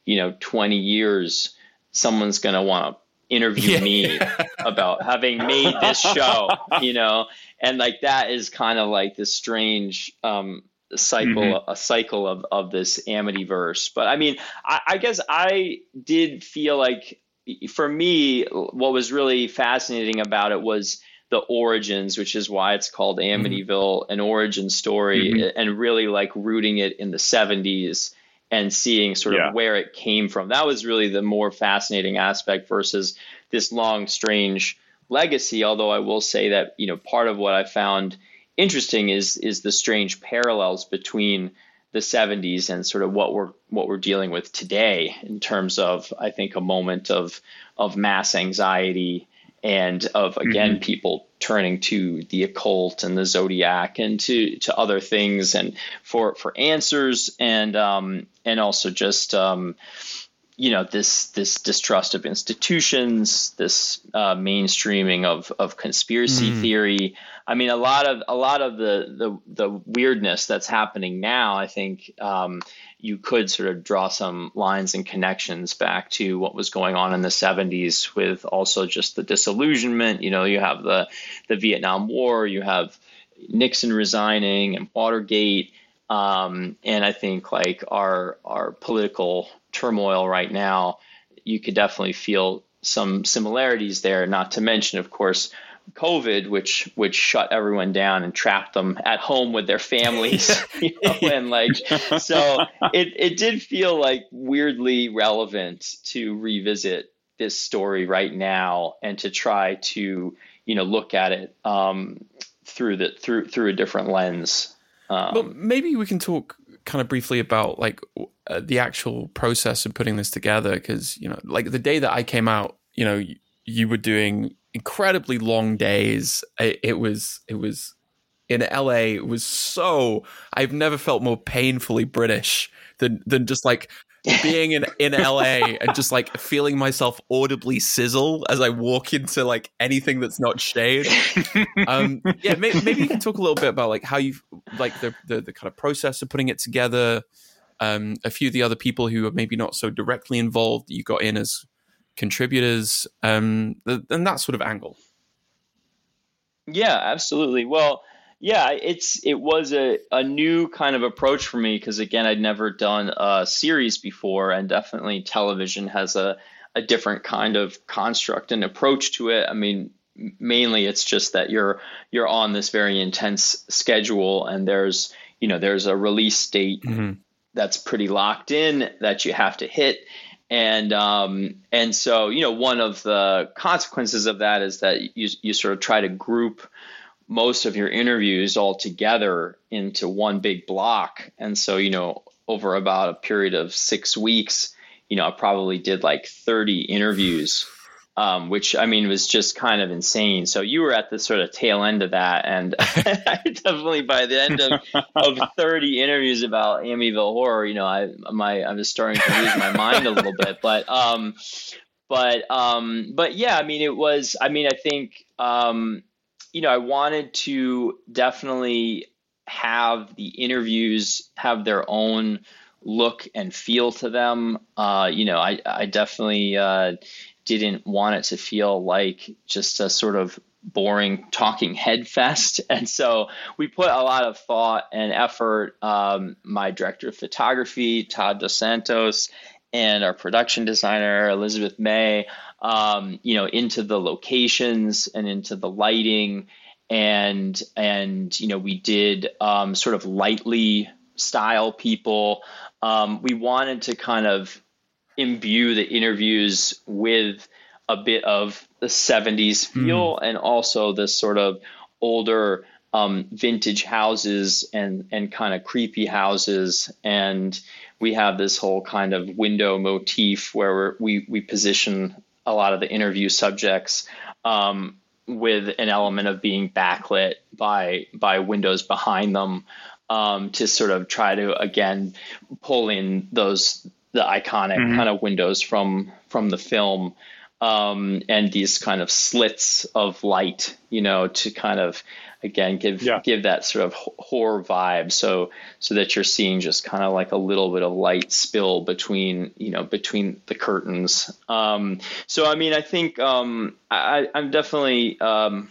you know, 20 years, someone's going to want to interview yeah. me about having made this show, you know, and like that is kind of like this strange um, cycle, mm-hmm. a cycle of of this Amityverse. But I mean, I, I guess I did feel like for me, what was really fascinating about it was the origins, which is why it's called mm-hmm. Amityville, mm-hmm. an origin story, mm-hmm. and really like rooting it in the 70s and seeing sort yeah. of where it came from. That was really the more fascinating aspect versus this long, strange legacy. Although I will say that you know part of what I found interesting is is the strange parallels between the 70s and sort of what we're what we're dealing with today in terms of I think a moment of of mass anxiety and of again mm-hmm. people turning to the occult and the zodiac and to to other things and for for answers and um and also just um you know this this distrust of institutions this uh, mainstreaming of of conspiracy mm. theory i mean a lot of a lot of the the the weirdness that's happening now i think um, you could sort of draw some lines and connections back to what was going on in the 70s with also just the disillusionment. You know, you have the the Vietnam War, you have Nixon resigning and Watergate. Um, and I think like our our political turmoil right now, you could definitely feel some similarities there. Not to mention, of course, COVID, which which shut everyone down and trapped them at home with their families, you know, and like so it it did feel like weirdly relevant to revisit this story right now and to try to you know look at it um, through the through through a different lens. Um, well, maybe we can talk kind of briefly about like uh, the actual process of putting this together because you know like the day that I came out, you know, you, you were doing incredibly long days. It, it, was it was in LA. It was so I've never felt more painfully British than than just like being in in LA and just like feeling myself audibly sizzle as I walk into like anything that's not shade. Um, yeah, maybe, maybe you can talk a little bit about like how you like the, the the kind of process of putting it together. Um, a few of the other people who are maybe not so directly involved you got in as contributors, um, and that sort of angle. Yeah, absolutely. Well, yeah, it's it was a, a new kind of approach for me because again, I'd never done a series before, and definitely television has a a different kind of construct and approach to it. I mean, mainly it's just that you're you're on this very intense schedule, and there's you know there's a release date mm-hmm. That's pretty locked in that you have to hit. And um, and so you know one of the consequences of that is that you you sort of try to group most of your interviews all together into one big block. And so you know over about a period of six weeks you know i probably did like 30 interviews um, which I mean was just kind of insane. So you were at the sort of tail end of that, and definitely by the end of, of 30 interviews about Amityville horror, you know, I my I was starting to lose my mind a little bit. But um, but um, but yeah, I mean, it was. I mean, I think um, you know, I wanted to definitely have the interviews have their own look and feel to them. Uh, you know, I I definitely. Uh, didn't want it to feel like just a sort of boring talking head fest. And so we put a lot of thought and effort. Um, my director of photography, Todd Dos Santos, and our production designer, Elizabeth May, um, you know, into the locations and into the lighting. And, and, you know, we did um, sort of lightly style people. Um, we wanted to kind of imbue the interviews with a bit of the 70s feel mm. and also this sort of older um, vintage houses and and kind of creepy houses and we have this whole kind of window motif where we we position a lot of the interview subjects um, with an element of being backlit by by windows behind them um, to sort of try to again pull in those the iconic mm-hmm. kind of windows from from the film um, and these kind of slits of light, you know, to kind of again give yeah. give that sort of horror vibe so so that you're seeing just kind of like a little bit of light spill between you know between the curtains um, so i mean i think um, I, i'm definitely um,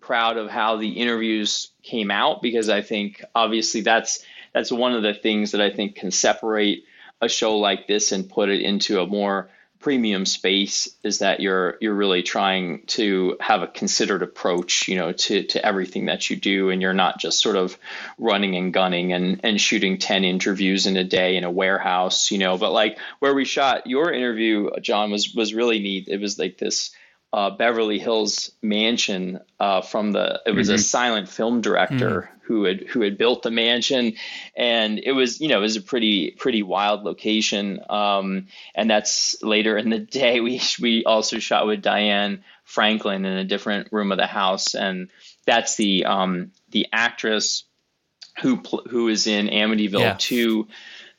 proud of how the interviews came out because i think obviously that's that's one of the things that i think can separate a show like this and put it into a more premium space is that you're you're really trying to have a considered approach you know to to everything that you do. And you're not just sort of running and gunning and and shooting 10 interviews in a day in a warehouse you know. But like where we shot your interview Jon was was really neat. It was like this uh, Beverly Hills mansion uh, from the it was mm-hmm. a silent film director mm-hmm who had who had built the mansion, and it was you know it was a pretty pretty wild location. Um, and that's later in the day we we also shot with Diane Franklin in a different room of the house, and that's the um, the actress who pl- who is in Amityville yeah. 2,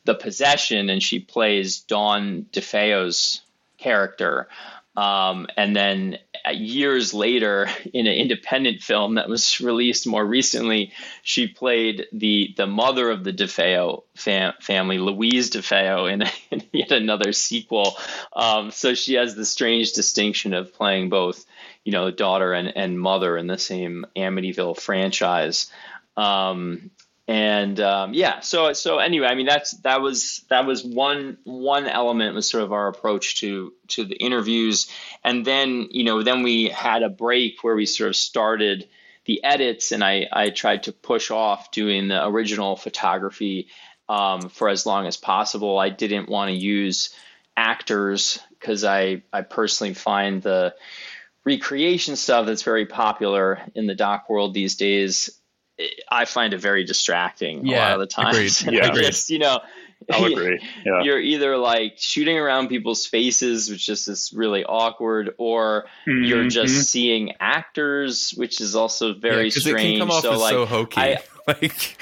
The Possession, and she plays Dawn DeFeo's character. Um, and then years later, in an independent film that was released more recently, she played the the mother of the DeFeo fam- family, Louise DeFeo, in, in, yet another sequel. Um, so she has the strange distinction of playing both, you know, daughter and, and mother in the same Amityville franchise. Um, and um, yeah so so anyway i mean that's that was that was one one element was sort of our approach to to the interviews. And then you know then we had a break where we sort of started the edits and i i tried to push off doing the original photography um, for as long as possible. I didn't want to use actors because i i personally find the recreation stuff that's very popular in the doc world these days I find it very distracting yeah, a lot of the times. Agreed. Yeah, just you know, I'll agree. Yeah. You're either like shooting around people's faces, which just is really awkward, or mm-hmm. you're just seeing actors, which is also very yeah, strange. It can come off so as like, so hokey. I, like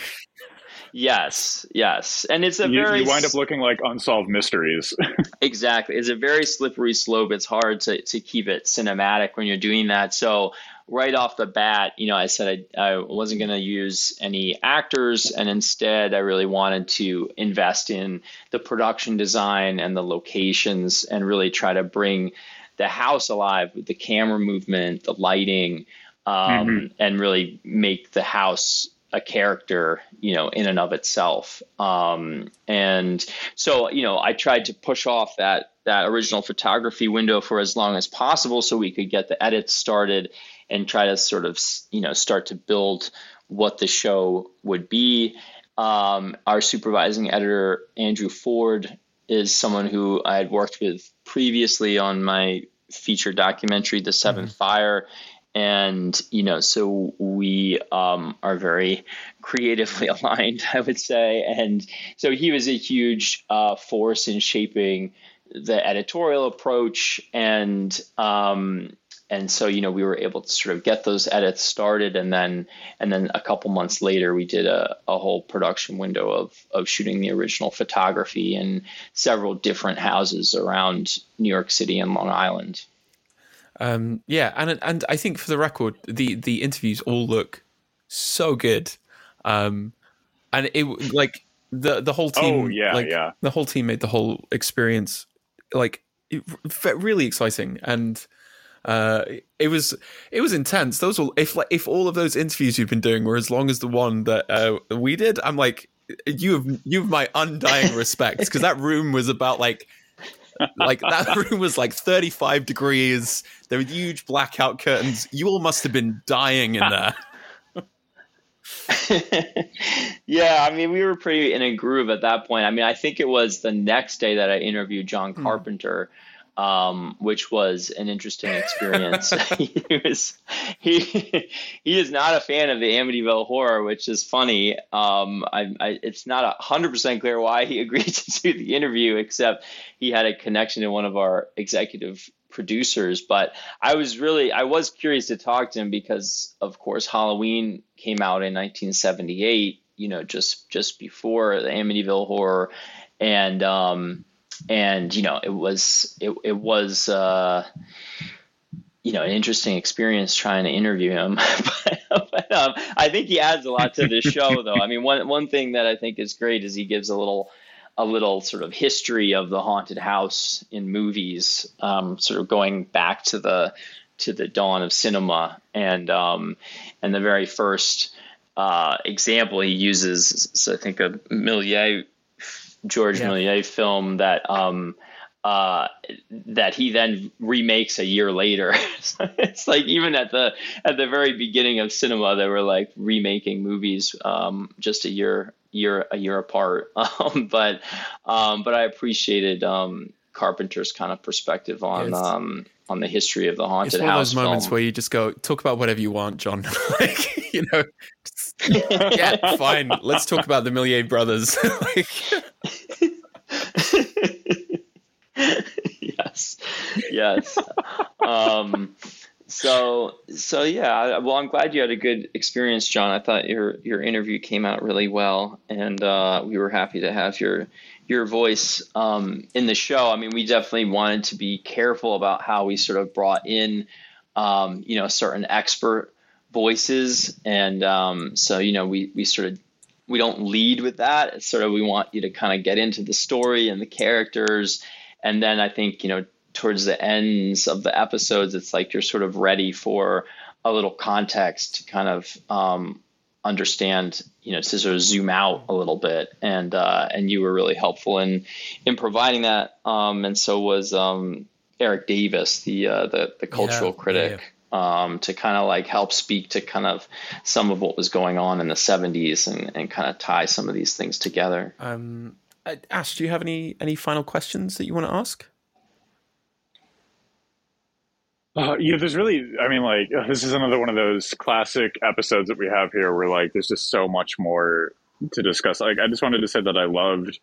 Yes, yes, and it's a you, very you wind up looking like unsolved mysteries. exactly, it's a very slippery slope. It's hard to to keep it cinematic when you're doing that. So right off the bat, you know, I said I, I wasn't going to use any actors, and instead, I really wanted to invest in the production design and the locations, and really try to bring the house alive with the camera movement, the lighting, um, mm-hmm. and really make the house a character, you know, in and of itself. Um, and so, you know, I tried to push off that that original photography window for as long as possible so we could get the edits started and try to sort of, you know, start to build what the show would be. Um, our supervising editor, Andrew Ford, is someone who I had worked with previously on my feature documentary, The 7th mm-hmm. Fire and you know so we um, are very creatively aligned i would say. And so he was a huge uh, force in shaping the editorial approach. And um, and so you know we were able to sort of get those edits started. And then and then a couple months later we did a, a whole production window of of shooting the original photography in several different houses around new york city and long island um, yeah, and and I think for the record, the the interviews all look so good, um, and it like the the whole team. Oh yeah, like, yeah. The whole team made the whole experience like really exciting, and uh, it was it was intense. Those were if like if all of those interviews you've been doing were as long as the one that uh, we did, I'm like you have you have my undying respect because that room was about like like that room was like 35 degrees. There were huge blackout curtains. You all must have been dying in there. yeah, I mean, we were pretty in a groove at that point. I mean, I think it was the next day that I interviewed John hmm. Carpenter. Um, which was an interesting experience. he was he he is not a fan of the Amityville horror, which is funny. Um, I, I, it's not hundred percent clear why he agreed to do the interview, except he had a connection to one of our executive producers. But I was really I was curious to talk to him because, of course, Halloween came out in 1978. You know, just just before the Amityville horror, and um, and you know it was it, it was uh, you know an interesting experience trying to interview him. But, but um, i think he adds a lot to this show though. I mean one one thing that i think is great is he gives a little a little sort of history of the haunted house in movies um, sort of going back to the to the dawn of cinema. And um, and the very first uh, example he uses is, I think a Méliès George yeah. Méliès film that um, uh, that he then remakes a year later. so it's like even at the at the very beginning of cinema, they were like remaking movies um, just a year year a year apart. Um, but um, but I appreciated um, Carpenter's kind of perspective on yes. um, on the history of the haunted it's one house. Of those moments where you just go talk about whatever you want, John. like you know, yeah, fine. Let's talk about the Méliès brothers. yes, yes. Um, so so yeah. Well, I'm glad you had a good experience, Jon. I thought your your interview came out really well, and uh, we were happy to have your your voice um, in the show. I mean, we definitely wanted to be careful about how we sort of brought in, um, you know, certain expert voices, and um, so you know, we we sort of we don't lead with that. It's sort of we want you to kind of get into the story and the characters, and then I think you know towards the ends of the episodes, it's like you're sort of ready for a little context to kind of um, understand, you know, to sort of zoom out a little bit, and uh, and you were really helpful in in providing that, um, and so was um, Erik Davis, the uh, the, the cultural yeah, critic. Yeah. Um, to kind of like help speak to kind of some of what was going on in the 70s and, and kind of tie some of these things together. Um, Ash, do you have any any final questions that you want to ask? Uh, yeah, there's really, I mean, like, this is another one of those classic episodes that we have here where, like, there's just so much more to discuss. Like, I just wanted to say that I loved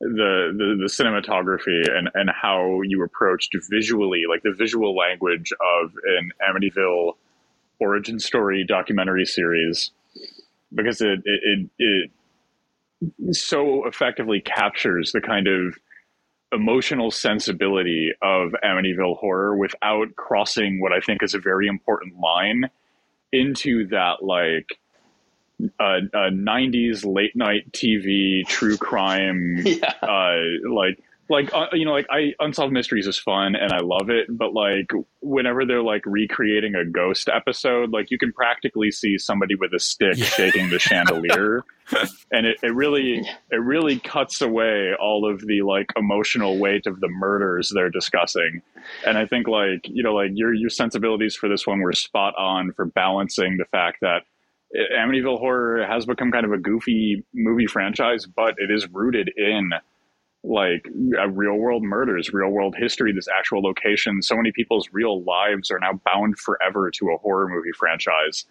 the, the, the cinematography and, and how you approached visually, like, the visual language of an Amityville origin story documentary series because it, it, it, it so effectively captures the kind of emotional sensibility of Amityville horror without crossing what I think is a very important line into that like uh, uh, 90s late night TV true crime yeah. uh, like like uh, you know like i unsolved mysteries is fun and i love it but like whenever they're like recreating a ghost episode like you can practically see somebody with a stick yeah. shaking the chandelier and it, it really it really cuts away all of the like emotional weight of the murders they're discussing and i think like you know like your your sensibilities for this one were spot on for balancing the fact that Amityville horror has become kind of a goofy movie franchise but it is rooted in like uh, real world murders, real world history, this actual location. So many people's real lives are now bound forever to a horror movie franchise.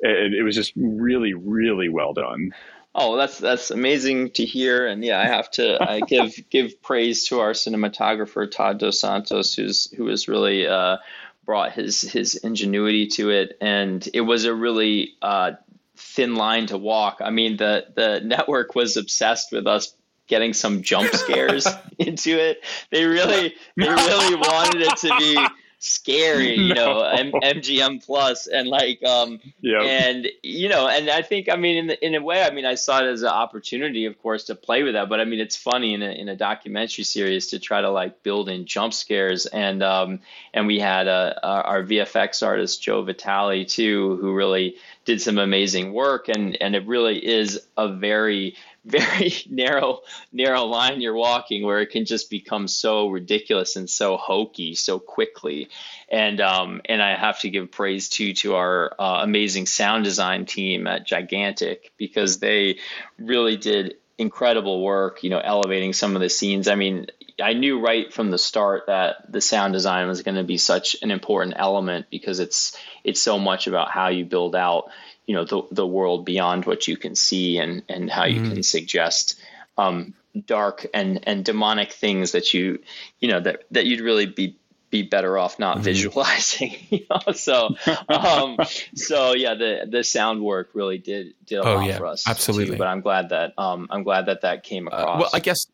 It, it was just really, really well done. Oh, that's that's amazing to hear, and yeah, I have to I give give praise to our cinematographer Todd Dos Santos, who's who has really uh, brought his his ingenuity to it, and it was a really uh, thin line to walk. I mean, the the network was obsessed with us getting some jump scares into it. They really, they really wanted it to be scary, you know, M- MGM plus and like, um, yep. and you know, and I think, I mean, in the, in a way, I mean, I saw it as an opportunity, of course, to play with that. But I mean, it's funny in a in a documentary series to try to like build in jump scares, and um, and we had a, a our VFX artist Joe Vitale too, who really did some amazing work, and and it really is a very very narrow narrow line you're walking where it can just become so ridiculous and so hokey so quickly. And um, and I have to give praise to to our uh, amazing sound design team at Gigantic because they really did incredible work you know elevating some of the scenes. I mean I knew right from the start that the sound design was going to be such an important element because it's it's so much about how you build out you know the the world beyond what you can see and and how you mm. can suggest um, dark and and demonic things that you you know that that you'd really be be better off not mm-hmm. visualizing you know? So um so yeah the the sound work really did did a oh, lot yeah, for us absolutely. too, but i'm glad that um i'm glad that that came across. uh, well i guess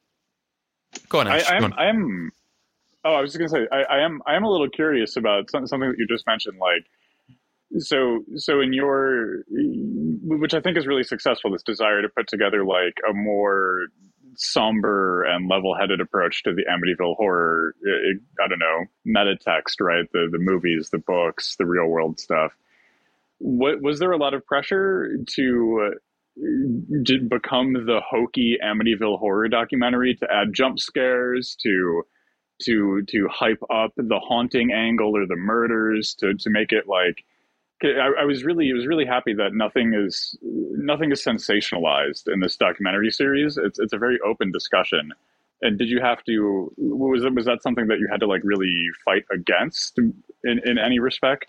go on, Ash, I, am i'm oh i was just gonna say I, I am i am a little curious about something that you just mentioned like so so in your which i think is really successful this desire to put together like a more somber and level-headed approach to the amityville horror i don't know meta text right? The the movies the books the real world stuff. What was there a lot of pressure to uh, become the hokey amityville horror documentary to add jump scares to to to hype up the haunting angle or the murders to to make it like I, I, was really, I was really happy that nothing is, nothing is sensationalized in this documentary series. It's, it's a very open discussion. And did you have to? Was it, was that something that you had to like really fight against in, in any respect?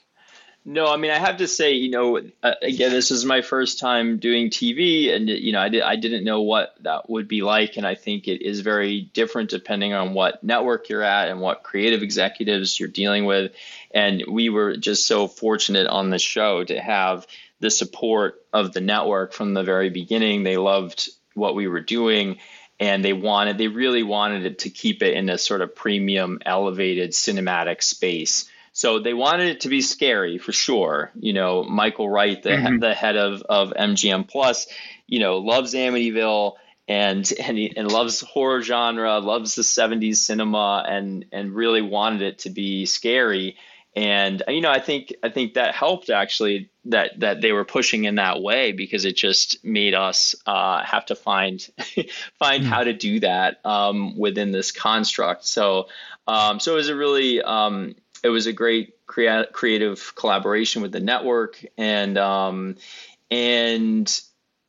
No, I mean I have to say, you know, uh, again, this is my first time doing TV, and you know, I did I didn't know what that would be like, and I think it is very different depending on what network you're at and what creative executives you're dealing with, and we were just so fortunate on the show to have the support of the network from the very beginning. They loved what we were doing and they wanted they really wanted it to keep it in a sort of premium elevated cinematic space so they wanted it to be scary for sure. You know, Michael Wright, the, mm-hmm. the head of, of MGM Plus, you know, loves Amityville and and, he, and loves horror genre, loves the 70s cinema and and really wanted it to be scary. And you know, I think I think that helped actually that that they were pushing in that way because it just made us uh, have to find find mm. how to do that um, within this construct. So um, so it was a really um, it was a great crea- creative collaboration with the network and um, and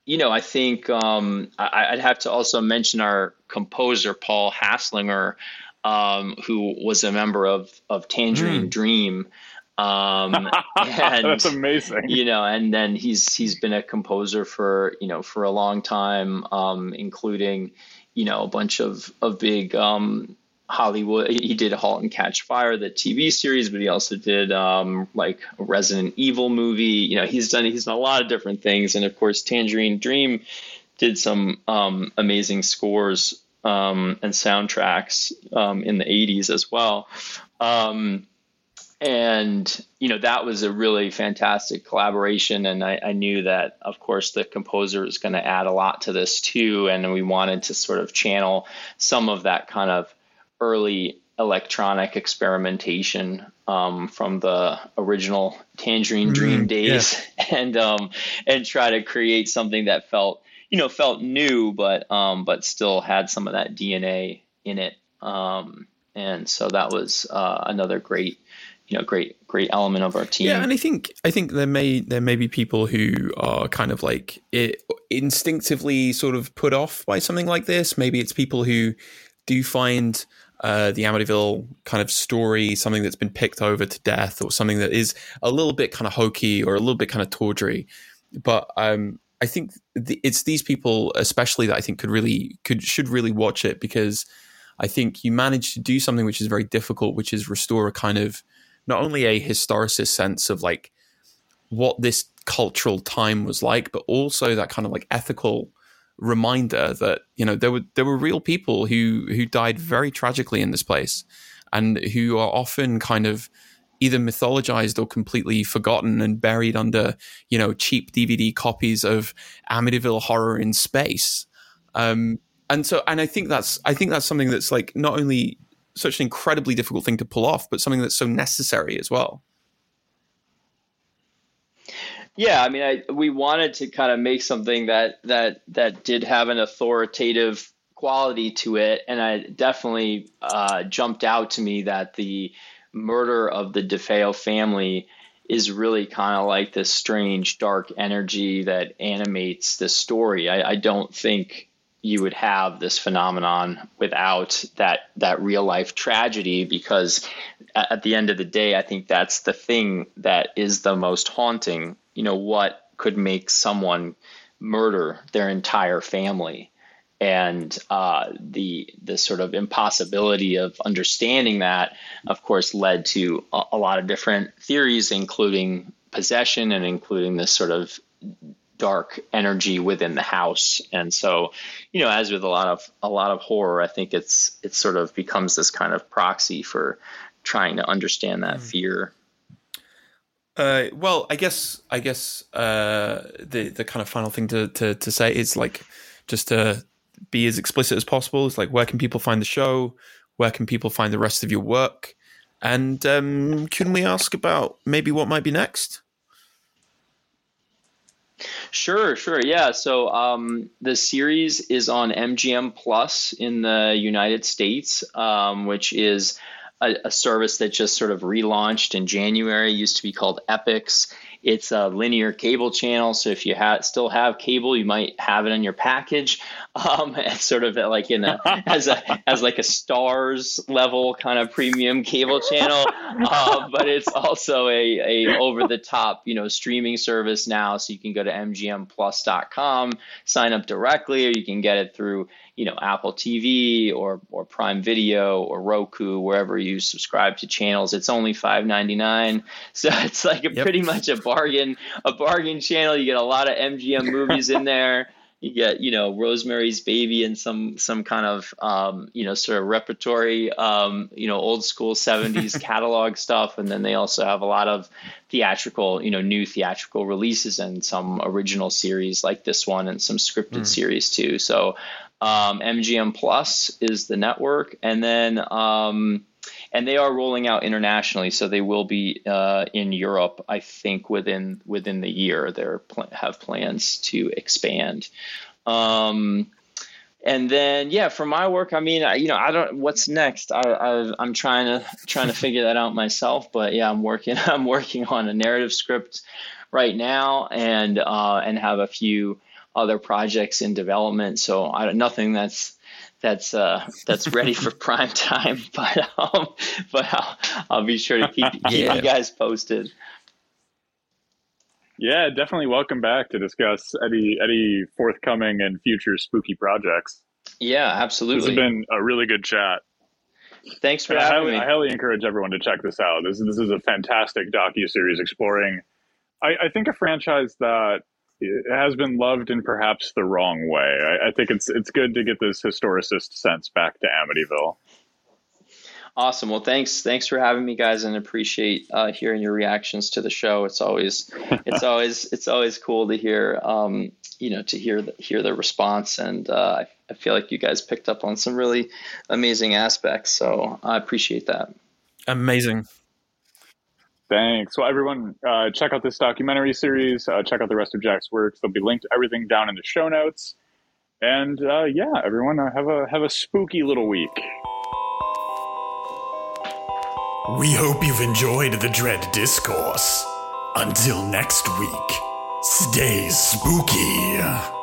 you know I think um, I, would have to also mention our composer Paul Haslinger um, who was a member of of Tangerine mm. Dream. Um, and, That's amazing. You know, and then he's he's been a composer for you know for a long time, um, including you know a bunch of of big um, Hollywood. He did *Halt and Catch Fire*, the TV series, but he also did um, like a Resident Evil movie. You know, he's done he's done a lot of different things, and of course, *Tangerine Dream* did some um, amazing scores um, and soundtracks um, in the '80s as well. Um, and you know that was a really fantastic collaboration and I, I, knew that of course the composer was going to add a lot to this too and we wanted to sort of channel some of that kind of early electronic experimentation um, from the original Tangerine mm, Dream days, yeah. and um, and try to create something that felt you know felt new, but um, but still had some of that DNA in it. Um, and so that was uh, another great you know great great element of our team yeah and i think i think there may there may be people who are kind of like it, instinctively sort of put off by something like this maybe it's people who do find uh, the Amityville kind of story, something that's been picked over to death, or something that is a little bit kind of hokey or a little bit kind of tawdry. But um, I think it's these people, especially, that I think could really could should really watch it because I think you manage to do something which is very difficult, which is restore a kind of not only a historicist sense of like what this cultural time was like, but also that kind of like ethical reminder that you know there were there were real people who who died very tragically in this place and who are often kind of either mythologized or completely forgotten and buried under you know cheap DVD copies of Amityville horror in space. Um, and so and I think that's I think that's something that's like not only such an incredibly difficult thing to pull off but something that's so necessary as well yeah, I mean, I, we wanted to kind of make something that that that did have an authoritative quality to it, and I definitely uh, jumped out to me that the murder of the DeFeo family is really kind of like this strange dark energy that animates the story. I, I don't think you would have this phenomenon without that that real life tragedy because at the end of the day I think that's the thing that is the most haunting you know what could make someone murder their entire family and uh, the the sort of impossibility of understanding that, of course, led to a, a, lot of different theories, including possession and including this sort of dark energy within the house. And so, you know, as with a lot of a lot of horror, I think it's it sort of becomes this kind of proxy for trying to understand that mm. fear. Uh, well, I guess I guess uh, the the kind of final thing to, to, to say is like just to be as explicit as possible. It's like where can people find the show? Where can people find the rest of your work? And um, can we ask about maybe what might be next? Sure, sure, yeah. So um, the series is on MGM Plus in the United States, um, which is a, a, service that just sort of relaunched in January. Used to be called Epix. It's a linear cable channel, so if you ha- still have cable, you might have it in your package. Um, it's sort of like in a as a as like a stars level kind of premium cable channel, uh, but it's also a, a over the top you know streaming service now. So you can go to mgmplus.com, sign up directly, or you can get it through you know Apple TV or or Prime Video or Roku, wherever you subscribe to channels. It's only five ninety nine, so it's like a yep. pretty much a bargain a bargain channel. You get a lot of MGM movies in there. You get you know Rosemary's Baby and some some kind of um, you know sort of repertory um, you know old school '70s catalog stuff, and then they also have a lot of theatrical you know new theatrical releases and some original series like this one and some scripted mm. series too. So um, MGM Plus is the network, and then um, and they are rolling out internationally, so they will be uh, in Europe. I think within within the year, they pl- have plans to expand. Um, and then yeah, for my work, I mean, I, you know, I don't. What's next? I, am trying to trying to figure that out myself. But yeah, I'm working. I'm working on a narrative script right now, and uh, and have a few other projects in development. So I, nothing that's that's uh, that's ready for prime time, but um, but I'll, I'll, be sure to keep, keep yeah. you guys posted. Yeah, definitely welcome back to discuss any any forthcoming and future spooky projects. Yeah, absolutely. This has been a really good chat. Thanks for having I highly, me. I highly encourage everyone to check this out. This this is a fantastic docu series exploring. I, I think a franchise that it has been loved in perhaps the wrong way. I, I, think it's it's good to get this historicist sense back to Amityville. Awesome. Well, thanks thanks for having me, guys, and appreciate uh, hearing your reactions to the show. It's always it's always it's always cool to hear um, you know to hear the, hear the response, and uh, I, I feel like you guys picked up on some really amazing aspects. So I appreciate that. Amazing. Thanks. Well, everyone, uh, check out this documentary series. Uh, check out the rest of Jack's works. They'll be linked everything down in the show notes. And uh, yeah, everyone, uh, have a have a spooky little week. We hope you've enjoyed the Dread Discourse. Until next week, stay spooky.